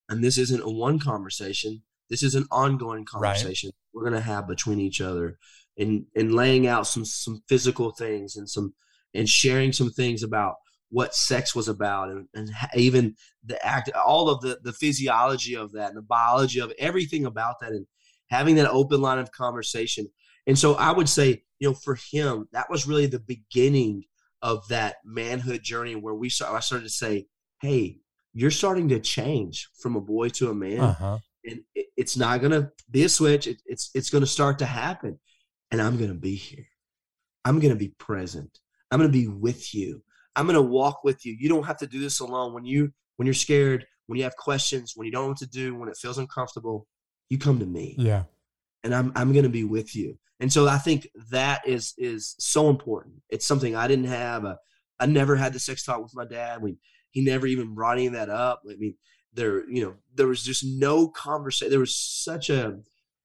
And this isn't a one conversation. This is an ongoing conversation right. we're going to have between each other and, and laying out some, some physical things and some, and sharing some things about what sex was about and, and even the act all of the the physiology of that and the biology of everything about that and having that open line of conversation and so i would say you know for him that was really the beginning of that manhood journey where we started i started to say hey you're starting to change from a boy to a man uh-huh. and it, it's not going to be a switch it, it's it's going to start to happen and i'm going to be here i'm going to be present i'm going to be with you I'm going to walk with you. You don't have to do this alone. When you when you're scared, when you have questions, when you don't know what to do, when it feels uncomfortable, you come to me. Yeah. And I'm I'm going to be with you. And so I think that is is so important. It's something I didn't have. A, I never had the sex talk with my dad. We he never even brought any of that up. I mean, there you know there was just no conversation. There was such a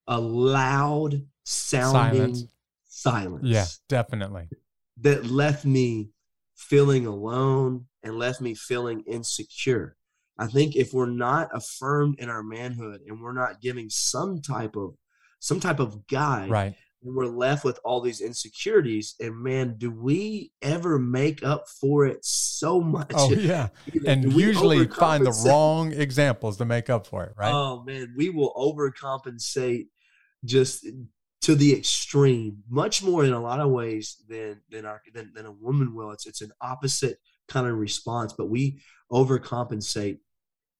a loud sounding silence. silence. Yeah, definitely. That left me feeling alone and left me feeling insecure. I think if we're not affirmed in our manhood and we're not giving some type of some type of guide, right. And we're left with all these insecurities. And man, do we ever make up for it so much? Oh yeah, and usually find the wrong examples to make up for it, right? Oh man, we will overcompensate just to the extreme, much more in a lot of ways than than our than, than a woman will. It's it's an opposite kind of response, but we overcompensate,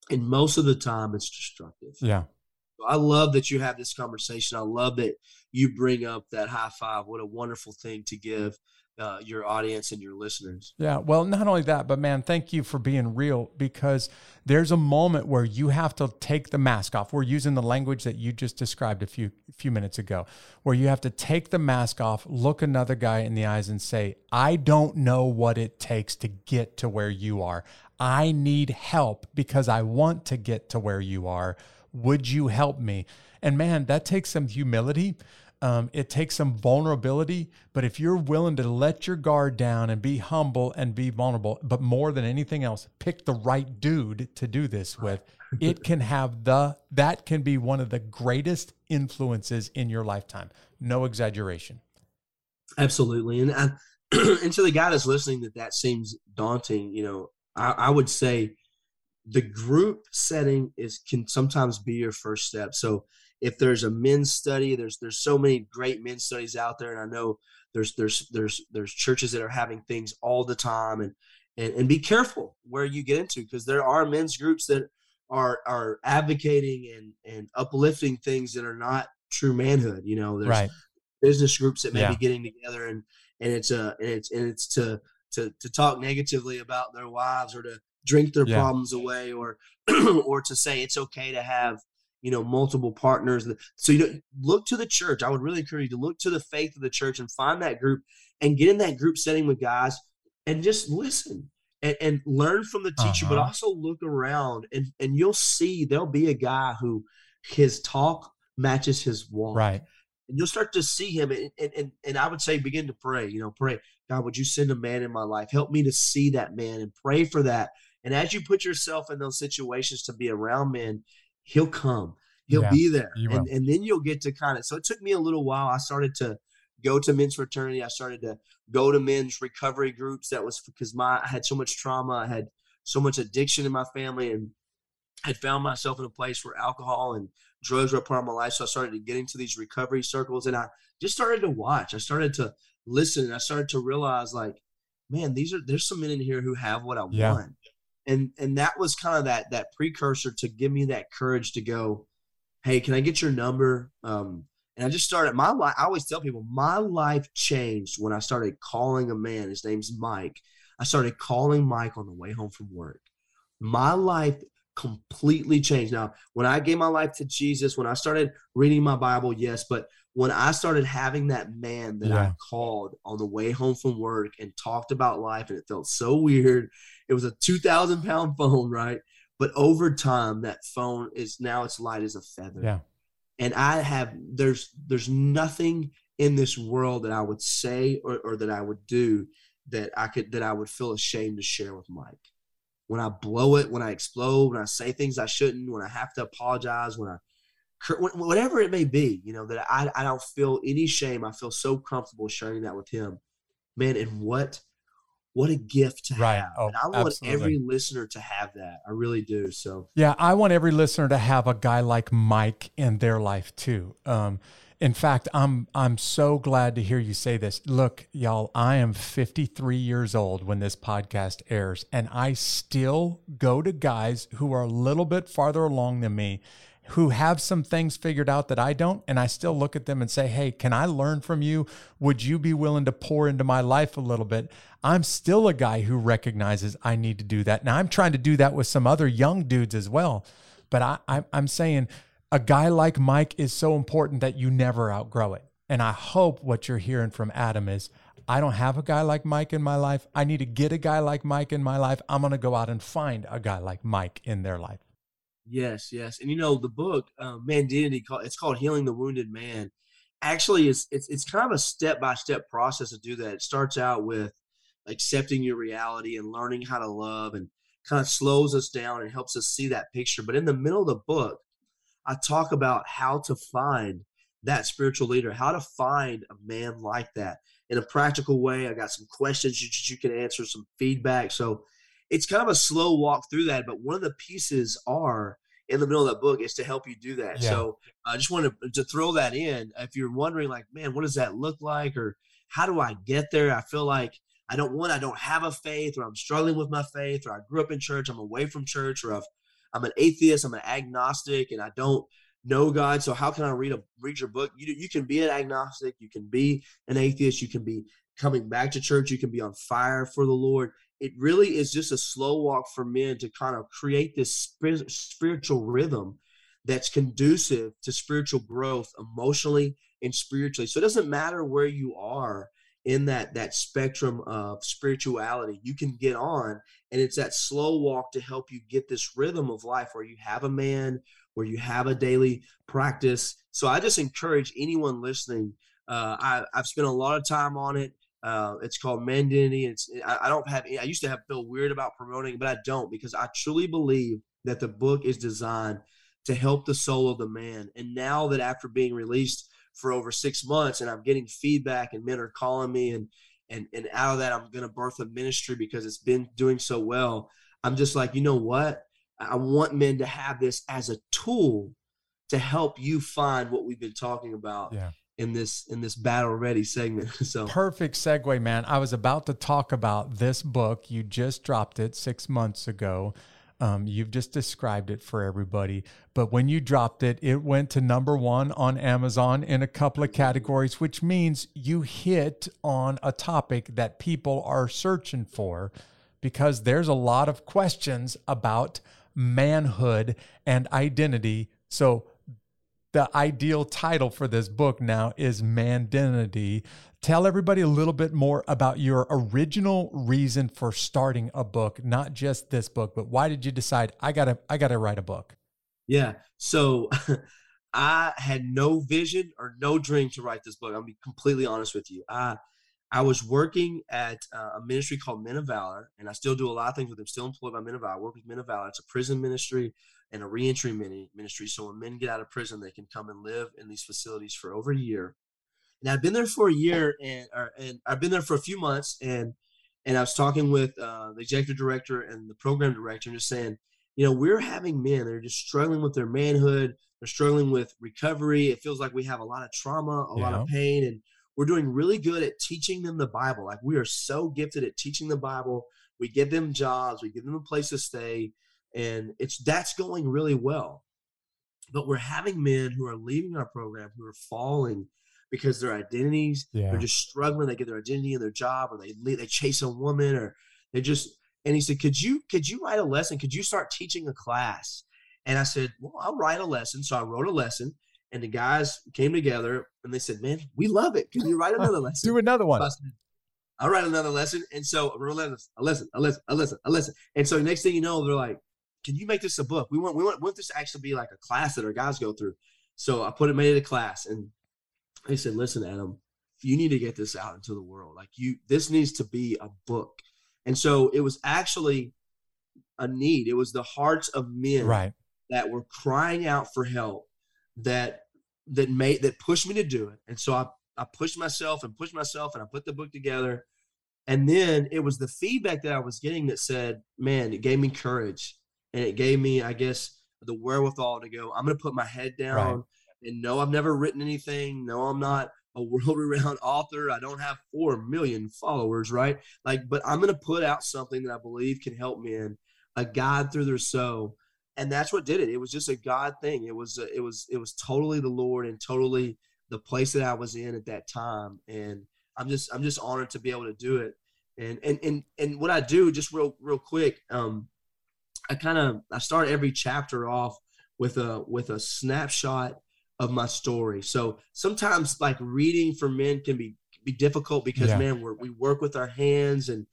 and most of the time it's destructive. Yeah. I love that you have this conversation. I love that you bring up that high five. What a wonderful thing to give uh, your audience and your listeners. Yeah. Well, not only that, but man, thank you for being real because there's a moment where you have to take the mask off. We're using the language that you just described a few few minutes ago, where you have to take the mask off, look another guy in the eyes, and say, "I don't know what it takes to get to where you are. I need help because I want to get to where you are. Would you help me?" And man, that takes some humility um, it takes some vulnerability, but if you're willing to let your guard down and be humble and be vulnerable, but more than anything else, pick the right dude to do this with, it can have the, that can be one of the greatest influences in your lifetime. No exaggeration. Absolutely. And, I, and to the guy that's listening that that seems daunting, you know, I, I would say the group setting is can sometimes be your first step. So if there's a men's study, there's there's so many great men's studies out there, and I know there's there's there's there's churches that are having things all the time, and and, and be careful where you get into because there are men's groups that are are advocating and and uplifting things that are not true manhood. You know, there's right. business groups that may yeah. be getting together and and it's a and it's and it's to to to talk negatively about their wives or to drink their yeah. problems away or or to say it's okay to have you know multiple partners. So you know look to the church. I would really encourage you to look to the faith of the church and find that group and get in that group setting with guys and just listen and, and learn from the teacher uh-huh. but also look around and and you'll see there'll be a guy who his talk matches his walk. Right. And you'll start to see him and, and, and, and i would say begin to pray you know pray god would you send a man in my life? Help me to see that man and pray for that and as you put yourself in those situations to be around men he'll come. He'll yeah, be there. and, and then you'll get to kind of so it took me a little while. I started to go to men's fraternity. I started to go to men's recovery groups. That was because my i had so much trauma. I had so much addiction in my family and had found myself in a place where alcohol and drugs were a part of my life. So i started to get into these recovery circles and i just started to watch. I started to listen and i started to realize like man these are there's some men in here who have what i yeah. want and and that was kind of that that precursor to give me that courage to go hey can i get your number? Um and i just started my life i always tell people my life changed when i started calling a man his name's mike. I started calling mike on the way home from work. My life completely changed. Now when i gave my life to jesus when i started reading my bible yes but when I started having that man that yeah. I called on the way home from work and talked about life, and it felt so weird. It was a 2,000 pound phone, right? But over time, that phone is now it's light as a feather. Yeah. And I have, there's, there's nothing in this world that I would say or, or that I would do that I could, that I would feel ashamed to share with Mike. When I blow it, when I explode, when I say things I shouldn't, when I have to apologize, when I, whatever it may be, you know, that I, I don't feel any shame. I feel so comfortable sharing that with him. Man, and what what a gift to Right. have. Oh, and I want absolutely. every listener to have that. I really do. So Yeah, I want every listener to have a guy like Mike in their life too. Um, in fact, I'm I'm so glad to hear you say this. Look, y'all, I am 53 years old when this podcast airs, and I still go to guys who are a little bit farther along than me, who have some things figured out that I don't, and I still look at them and say, "Hey, can I learn from you? Would you be willing to pour into my life a little bit?" I'm still a guy who recognizes I need to do that. Now I'm trying to do that with some other young dudes as well. But I, I, I'm saying a guy like Mike is so important that you never outgrow it. And I hope what you're hearing from Adam is I don't have a guy like Mike in my life. I need to get a guy like Mike in my life. I'm going to go out and find a guy like Mike in their life. Yes, yes, and you know the book, uh, Mandentity, called it's called Healing the Wounded Man. Actually, it's it's it's kind of a step by step process to do that. It starts out with accepting your reality and learning how to love, and kind of slows us down and helps us see that picture. But in the middle of the book, I talk about how to find that spiritual leader, how to find a man like that in a practical way. I got some questions you, you can answer, some feedback. So it's kind of a slow walk through that, but one of the pieces are in the middle of that book is to help you do that. Yeah. So I just wanted to throw that in. If you're wondering, like, man, what does that look like, or how do I get there? I feel like I don't want, I don't have a faith, or I'm struggling with my faith, or I grew up in church, I'm away from church, or I've, I'm an atheist, I'm an agnostic, and I don't know God. So how can I read a read your book? You you can be an agnostic, you can be an atheist, you can be coming back to church, you can be on fire for the Lord it really is just a slow walk for men to kind of create this spir- spiritual rhythm that's conducive to spiritual growth emotionally and spiritually. So it doesn't matter where you are in that that spectrum of spirituality you can get on and it's that slow walk to help you get this rhythm of life where you have a man where you have a daily practice. So i just encourage anyone listening uh, I, i've spent a lot of time on it uh, it's called Mandentity. It's I, I don't have. I used to have feel weird about promoting, but I don't because I truly believe that the book is designed to help the soul of the man. And now that after being released for over six months, and I'm getting feedback, and men are calling me, and and and out of that, I'm going to birth a ministry because it's been doing so well. I'm just like, you know what? I want men to have this as a tool to help you find what we've been talking about Yeah. In this in this battle ready segment. So Perfect segue, man. I was about to talk about this book. You just dropped it six months ago. Um, you've just described it for everybody. But when you dropped it, it went to number one on Amazon in a couple of categories, which means you hit on a topic that people are searching for because there's a lot of questions about manhood and identity. So the ideal title for this book now is Mandentity. Tell everybody a little bit more about your original reason for starting a book, not just this book, but why did you decide I gotta I gotta write a book? Yeah. So I had no vision or no dream to write this book. Gonna be completely honest with you. I I was working at uh, a ministry called Men of Valor, and I still do a lot of things with them. Still employed by Men of Valor. I work with Men of Valor. It's a prison ministry and a reentry mini- ministry. So when men get out of prison, they can come and live in these facilities for over a year. And I've been there for a year, and or, and I've been there for a few months, and and I was talking with uh, the executive director and the program director, and just saying, you know, we're having men that are just struggling with their manhood. They're struggling with recovery. It feels like we have a lot of trauma, a lot of pain, and we're doing really good at teaching them the Bible. Like we are so gifted at teaching the Bible. We give them jobs, we give them a place to stay, and it's that's going really well. But we're having men who are leaving our program who are falling because their identities Yeah. they're just struggling. They get their identity in their job, or they leave, they chase a woman, or they just. And he said, "Could you could you write a lesson? Could you start teaching a class?" And I said, "Well, I'll write a lesson." So I wrote a lesson, and the guys came together and they said, "Man, we love it. Can you write another lesson?" Do another one. So I'll write another lesson. And so a lesson, a lesson, a lesson, a lesson, a lesson. And so next thing you know, they're like, "Can you make this a book? We want we want, we want this to actually be like a class that our guys go through." So I put it made it a class, and they said, "Listen, Adam, you need to get this out into the world. Like you, this needs to be a book." And so it was actually a need. It was the hearts of men Right. that were crying out for help that that made that pushed me to do it. And so I I pushed myself and pushed myself and I put the book together And then it was the feedback that I was getting that said, man, it gave me courage and it gave me, I guess, the wherewithal to go, I'm going to put my head down right. and no, I've never written anything. No, I'm not a world renowned author. I don't have 4 million followers, right? Like, but I'm going to put out something that I believe can help men, a guide through their soul. And that's what did it. It was just a God thing. It was, it was, it was totally the Lord and totally the place that I was in at that time. And I'm just, I'm just honored to be able to do it. And, and, and, and what I do just real, real quick, um, I kind of, I start every chapter off with a, with a snapshot of my story. So sometimes like reading for men can be be difficult because yeah. man, we we work with our hands and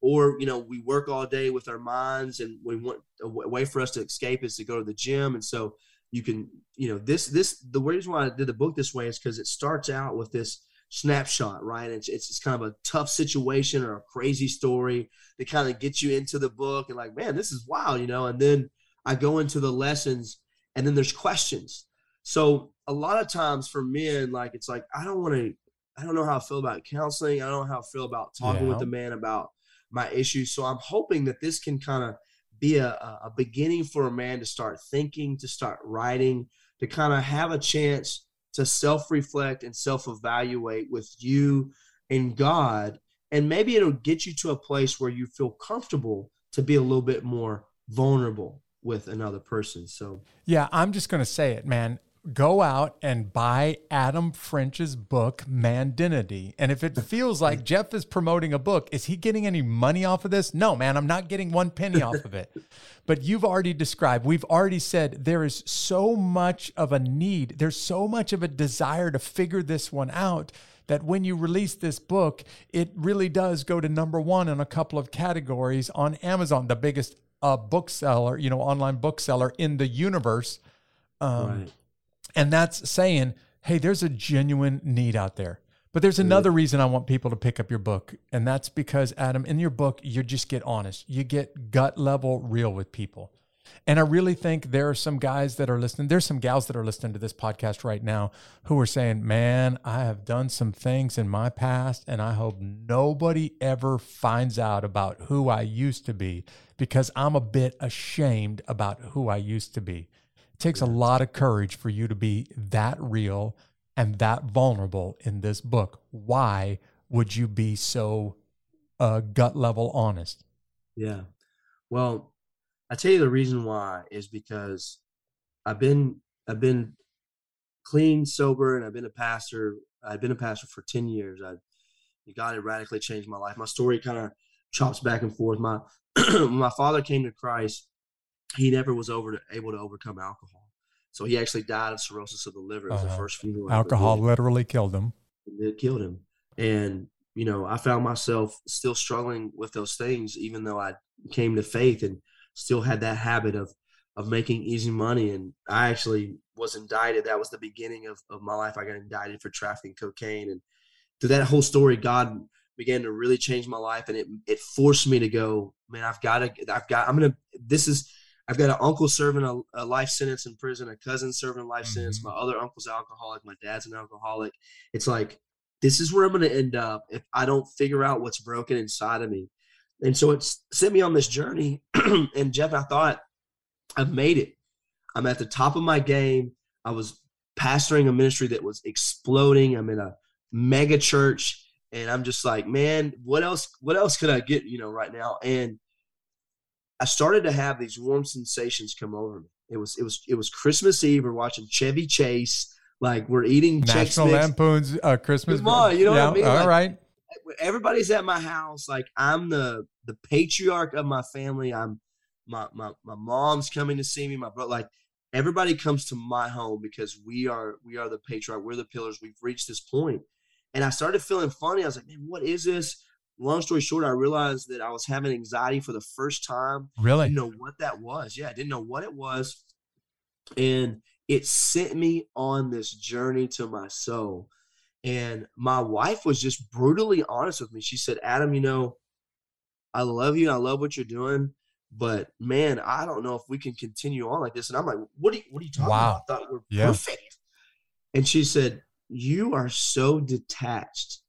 or you know we work all day with our minds and we want a way for us to escape is to go to the gym and so you can you know this this the reason why I did the book this way is because it starts out with this snapshot right it's, it's it's kind of a tough situation or a crazy story that kind of gets you into the book and like man this is wild you know and then I go into the lessons and then there's questions so a lot of times for men, like it's like I don't want to, I don't know how I feel about counseling. I don't know how I feel about talking yeah. with the man about my issues. So I'm hoping that this can kind of be a, a beginning for a man to start thinking, to start writing, to kind of have a chance to self reflect and self evaluate with you and God. And maybe it'll get you to a place where you feel comfortable to be a little bit more vulnerable with another person. So, yeah, I'm just going to say it, man go out and buy Adam French's book, Mandentity. And if it feels like Jeff is promoting a book, is he getting any money off of this? No, man, I'm not getting one penny off of it. But you've already described, we've already said there is so much of a need, there's so much of a desire to figure this one out that when you release this book, it really does go to number one in a couple of categories on Amazon, the biggest uh, bookseller, you know, online bookseller in the universe. Um, right. And that's saying, hey, there's a genuine need out there. But there's another reason I want people to pick up your book. And that's because, Adam, in your book, you just get honest. You get gut level real with people. And I really think there are some guys that are listening. There's some gals that are listening to this podcast right now who are saying, Man, I have done some things in my past, and I hope nobody ever finds out about who I used to be because I'm a bit ashamed about who I used to be. It takes a lot of courage for you to be that real and that vulnerable in this book. Why would you be so uh, gut level honest? Yeah. Well, I tell you the reason why is because I've been I've been clean, sober, and I've been a pastor. I've been a pastor for ten years. I God had radically changed my life. My story kind of chops back and forth. My my father came to Christ he never was over able to overcome alcohol. So he actually died of cirrhosis of the liver. It was uh, the uh-huh. first funeral. Alcohol literally killed him. It killed him. And, you know, I found myself still struggling with those things, even though I came to faith and still had that habit of, of making easy money. And I actually was indicted. That was the beginning of, of my life. I got indicted for trafficking cocaine. And through that whole story, God began to really change my life. And it, it forced me to go, man, I've got to, I've got, I'm going to, this is, I've got an uncle serving a, a, life sentence in prison, a cousin serving a life mm-hmm. sentence. My other uncle's alcoholic. My dad's an alcoholic. It's like this is where I'm going to end up if I don't figure out what's broken inside of me. And so it's sent me on this journey. and Jeff, I thought I've made it. I'm at the top of my game. I was pastoring a ministry that was exploding. I'm in a mega church, and I'm just like, man, what else? What else could I get? You know, right now, and I started to have these warm sensations come over me. It was it was it was Christmas Eve. We're watching Chevy Chase. Like we're eating National Lampoon's uh, Christmas. Come on, you know yeah, what I mean? All like, right. Everybody's at my house. Like I'm the the patriarch of my family. I'm my my my mom's coming to see me. My brother, like everybody comes to my home because we are we are the patriarch. We're the pillars. We've reached this point, and I started feeling funny. I was like, man, what is this? Long story short, I realized that I was having anxiety for the first time. Really? Didn't know what that was. Yeah, I didn't know what it was. And it sent me on this journey to my soul. And my wife was just brutally honest with me. She said, Adam, you know, I love you. I love what you're doing. But man, I don't know if we can continue on like this. And I'm like, what are you, what are you talking wow. about? I thought we're yeah. perfect. And she said, You are so detached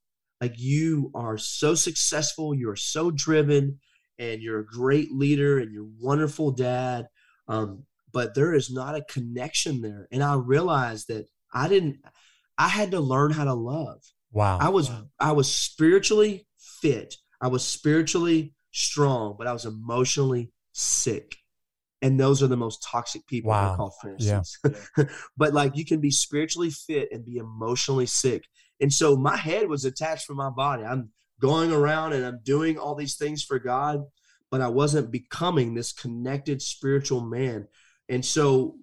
like you are so successful, you're so driven, and you're a great leader and you're a wonderful dad. Um, but there is not a connection there. And I realized that I didn't, I had to learn how to love. Wow. I was, wow. I was spiritually fit. I was spiritually strong, but I was emotionally sick. And those are the most toxic people wow. call Pharisees. Yeah. but like you can be spiritually fit and be emotionally sick. And so my head was attached from my body. I'm going around and I'm doing all these things for God, but I wasn't becoming this connected spiritual man. And so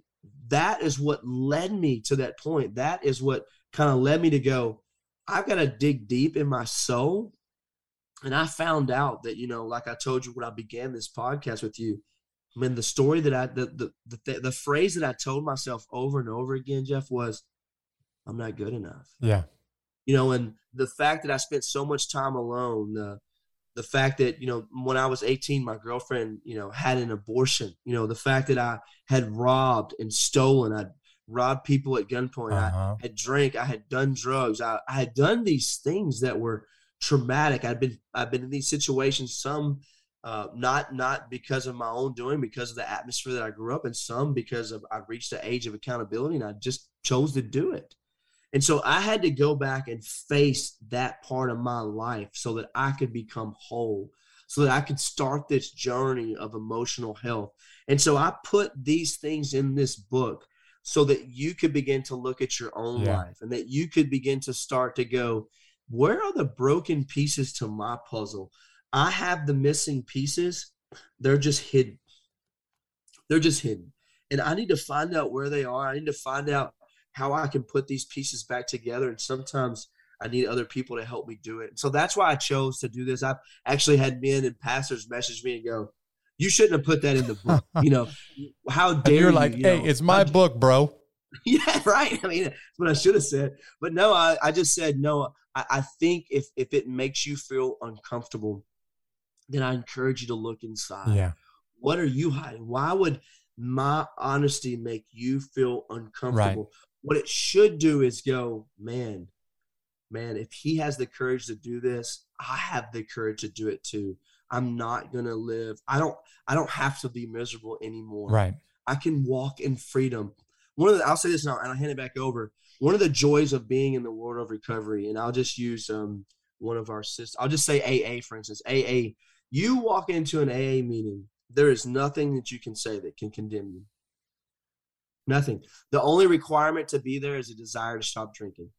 that is what led me to that point. That is what kind of led me to go, I've got to dig deep in my soul. And I found out that, you know, like I told you when I began this podcast with you, I mean, the story that I, the, the, the, the phrase that I told myself over and over again, Jeff, was, I'm not good enough. Yeah you know, and the fact that I spent so much time alone, the the fact that you know when I was 18, my girlfriend, you know, had an abortion, you know, the fact that I had robbed and stolen, I robbed people at gunpoint, uh-huh. I had drank, I had done drugs, I, I had done these things that were traumatic. I've been I've been in these situations, some uh, not not because of my own doing, because of the atmosphere that I grew up in, some because of I reached the age of accountability and I just chose to do it. And so I had to go back and face that part of my life so that I could become whole, so that I could start this journey of emotional health. And so I put these things in this book so that you could begin to look at your own yeah. life and that you could begin to start to go, where are the broken pieces to my puzzle? I have the missing pieces, they're just hidden. They're just hidden. And I need to find out where they are. I need to find out how I can put these pieces back together. And sometimes I need other people to help me do it. So that's why I chose to do this. I've actually had men and pastors message me and go, "You shouldn't have put that in the book." you know, how dare you're you, like, you "Hey, it's my book, bro." Yeah, right. I mean, that's what I should have said. But no, I, I just said no. I, I think if if it makes you feel uncomfortable, then I encourage you to look inside. Yeah. What are you hiding? Why would my honesty make you feel uncomfortable? Right. What it should do is go, man, man, if he has the courage to do this, I have the courage to do it too. I'm not going to live. I don't I don't have to be miserable anymore. Right. I can walk in freedom. One of the I'll say this now and I'll hand it back over. One of the joys of being in the world of recovery, and I'll just use um one of our sisters. I'll just say AA, for instance. AA, you walk into an AA meeting, there is nothing that you can say that can condemn you. Nothing. The only requirement to be there is a desire to stop drinking.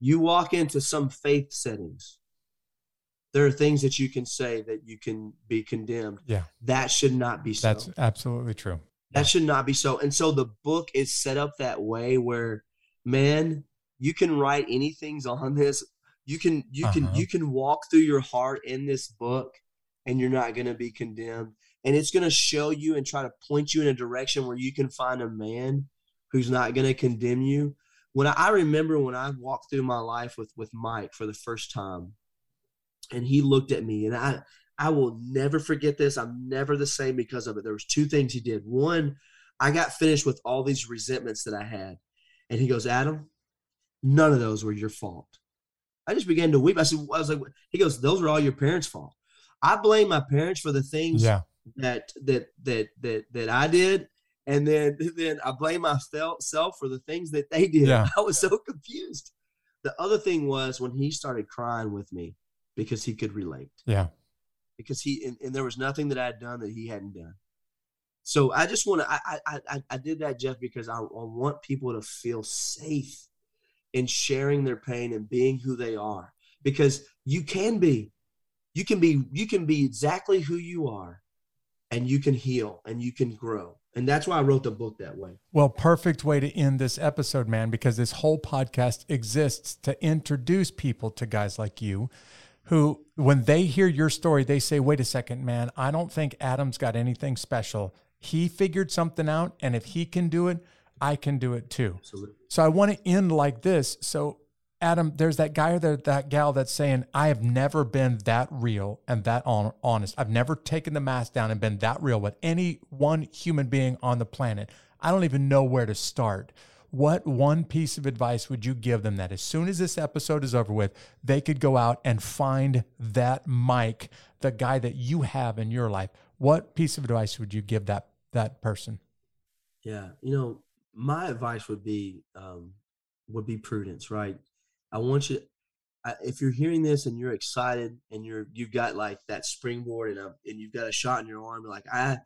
You walk into some faith settings, there are things that you can say that you can be condemned. Yeah. That should not be so. That's absolutely true. That should not be so. And so the book is set up that way where, man, you can write anything on this. You can you uh-huh. can you can walk through your heart in this book and you're not going to be condemned and it's going to show you and try to point you in a direction where you can find a man who's not going to condemn you. When I, I, remember when I walked through my life with with Mike for the first time, and he looked at me, and I I will never forget this. I'm never the same because of it. There was two things he did. One, I got finished with all these resentments that I had, and he goes, Adam, none of those were your fault. I just began to weep. I said, I was like, he goes, those were all your parents' fault. I blame my parents for the things yeah that that that that that I did, and then then I blame myself for the things that they did. Yeah. I was so confused. The other thing was when he started crying with me because he could relate. Yeah. Because he and, and there was nothing that I had done that he hadn't done. So I just want to I, I I did that Jeff because I, I want people to feel safe in sharing their pain and being who they are because you can be you can be you can be exactly who you are and you can heal and you can grow. And that's why I wrote the book that way. Well, perfect way to end this episode, man, because this whole podcast exists to introduce people to guys like you who, when they hear your story, they say, wait a second, man, I don't think Adam's got anything special. He figured something out. And if he can do it, I can do it too. Absolutely. So I want to end like this. So Adam, there's that guy or that gal that's saying, I have never been that real and that honest. I've never taken the mask down and been that real with any one human being on the planet. I don't even know where to start. what one piece of advice would you give them that as soon as this episode is over with, they could go out and find that Mike, the guy that you have in your life? What piece of advice would you give that that person? Yeah, you know, my advice would be um, would be prudence, right? I want you if you're hearing this and you're excited and you're you've got like that springboard and a, and you've got a shot in your arm, like I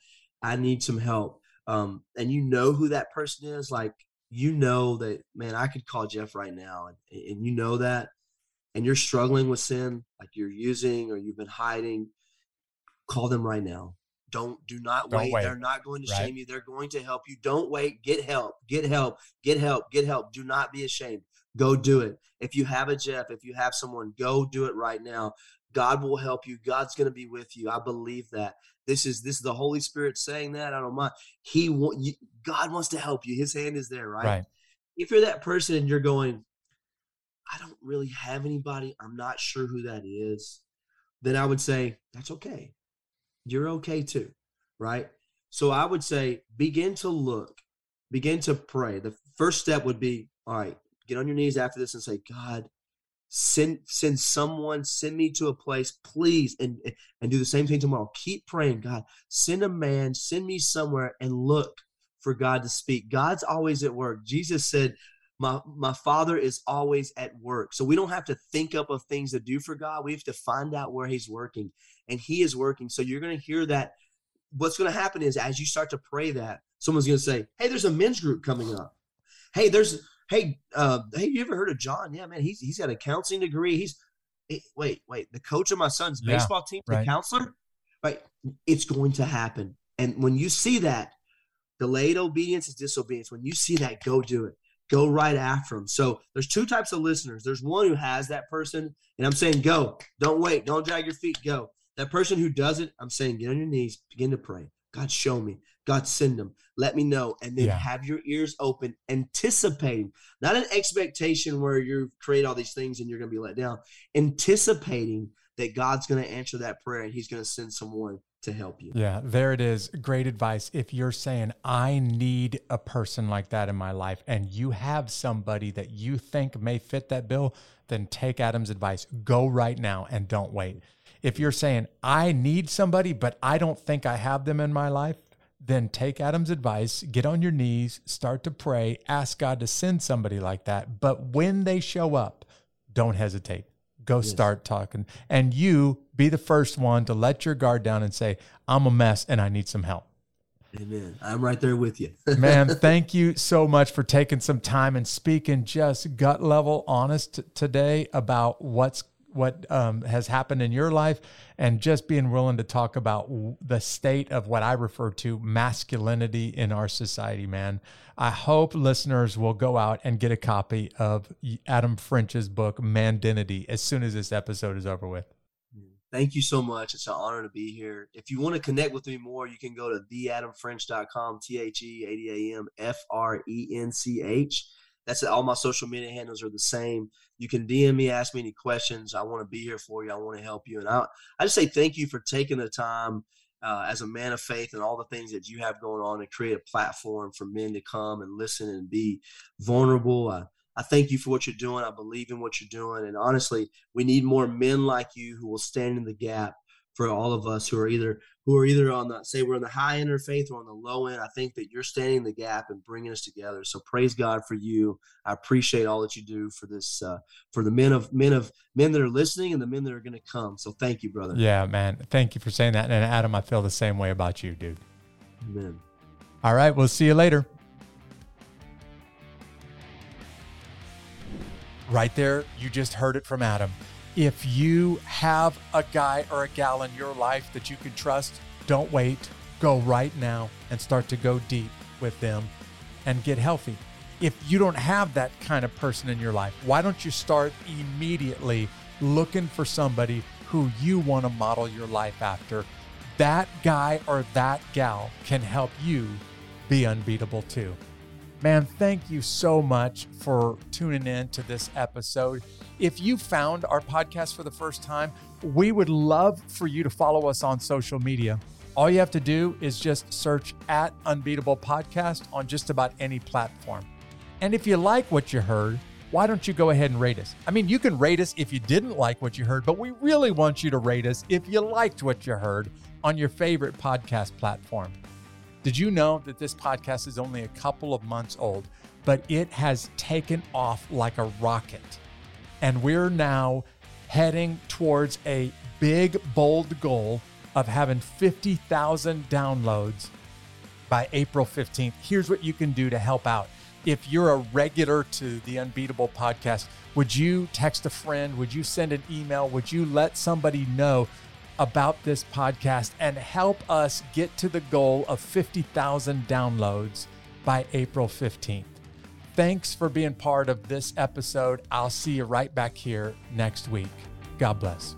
I need some help, um, and you know who that person is, like you know that man, I could call Jeff right now, and, and you know that, and you're struggling with sin, like you're using or you've been hiding, call them right now. Don't do not wait. wait. They're not going to right. shame you. They're going to help you. Don't wait. Get help. Get help. Get help. Get help. Do not be ashamed. Go do it. If you have a Jeff, if you have someone, go do it right now. God will help you. God's going to be with you. I believe that. This is this is the Holy Spirit saying that. I don't mind. He want you, God wants to help you. His hand is there, right? right? If you're that person and you're going, I don't really have anybody. I'm not sure who that is. Then I would say that's okay. You're okay too, right? So I would say begin to look, begin to pray. The first step would be, all right, get on your knees after this and say, God, send send someone, send me to a place, please, and eh, and do the same thing tomorrow. Keep praying, God, send a man, send me somewhere, and look for God to speak. God's always at work. Jesus said, my my father is always at work so we don't have to think up of things to do for god we have to find out where he's working and he is working so you're going to hear that what's going to happen is as you start to pray that someone's going to say hey there's a men's group coming up hey there's hey, uh, hey, you ever heard of John? Yeah, man, he's he's got a counseling degree. He's hey, wait, wait, the coach of my son's yeah, baseball team, the counselor. Right, it's going to happen. And when you see that, delayed obedience is disobedience. When you see that, go do it. Go right after them. So there's two types of listeners. There's one who has that person, and I'm saying go. Don't wait. Don't drag your feet. Go. That person who doesn't, I'm saying get on your knees, begin to pray. God, show me. God, send them. Let me know. And then yeah. have your ears open, anticipating, not an expectation where you create all these things and you're going to be let down, anticipating that God's going to answer that prayer and he's going to send someone to help you. Yeah, there it is. Great advice. If you're saying, I need a person like that in my life, and you have somebody that you think may fit that bill, then take Adam's advice. Go right now and don't wait. If you're saying, I need somebody, but I don't think I have them in my life, then take Adam's advice, get on your knees, start to pray, ask God to send somebody like that. But when they show up, don't hesitate. Go yes. start talking. And you be the first one to let your guard down and say, I'm a mess and I need some help. Amen. I'm right there with you. Man, thank you so much for taking some time and speaking just gut level honest today about what's what um, has happened in your life and just being willing to talk about the state of what I refer to masculinity in our society, man. I hope listeners will go out and get a copy of Adam French's book, Mandentity, as soon as this episode is over with. Thank you so much. It's an honor to be here. If you want to connect with me more, you can go to theadamfrench.com, T H E A D A M F R E N C H. That's it. All my social media handles are the same. You can DM me, ask me any questions. I want to be here for you. I want to help you. And I, I just say thank you for taking the time uh, as a man of faith and all the things that you have going on to create a platform for men to come and listen and be vulnerable. I, I thank you for what you're doing. I believe in what you're doing. And honestly, we need more men like you who will stand in the gap for all of us who are either who are either on the say we're on the high end of faith or on the low end. I think that you're standing the gap and bringing us together. So praise God for you. I appreciate all that you do for this uh, for the men of men of men that are listening and the men that are going to come. So thank you, brother. Yeah, man. Thank you for saying that. And Adam, I feel the same way about you, dude. Amen. All right, we'll see you later. Right there, you just heard it from Adam. If you have a guy or a gal in your life that you can trust, don't wait. Go right now and start to go deep with them and get healthy. If you don't have that kind of person in your life, why don't you start immediately looking for somebody who you want to model your life after? That guy or that gal can help you be unbeatable too. Man, thank you so much for tuning in to this episode. If you found our podcast for the first time, we would love for you to follow us on social media. All you have to do is just search at Unbeatable Podcast on just about any platform. And if you like what you heard, why don't you go ahead and rate us? I mean, you can rate us if you didn't like what you heard, but we really want you to rate us if you liked what you heard on your favorite podcast platform. Did you know that this podcast is only a couple of months old, but it has taken off like a rocket? And we're now heading towards a big, bold goal of having 50,000 downloads by April 15th. Here's what you can do to help out if you're a regular to the Unbeatable podcast, would you text a friend? Would you send an email? Would you let somebody know about this podcast and help us get to the goal of 50,000 downloads by April 15th? Thanks for being part of this episode. I'll see you right back here next week. God bless.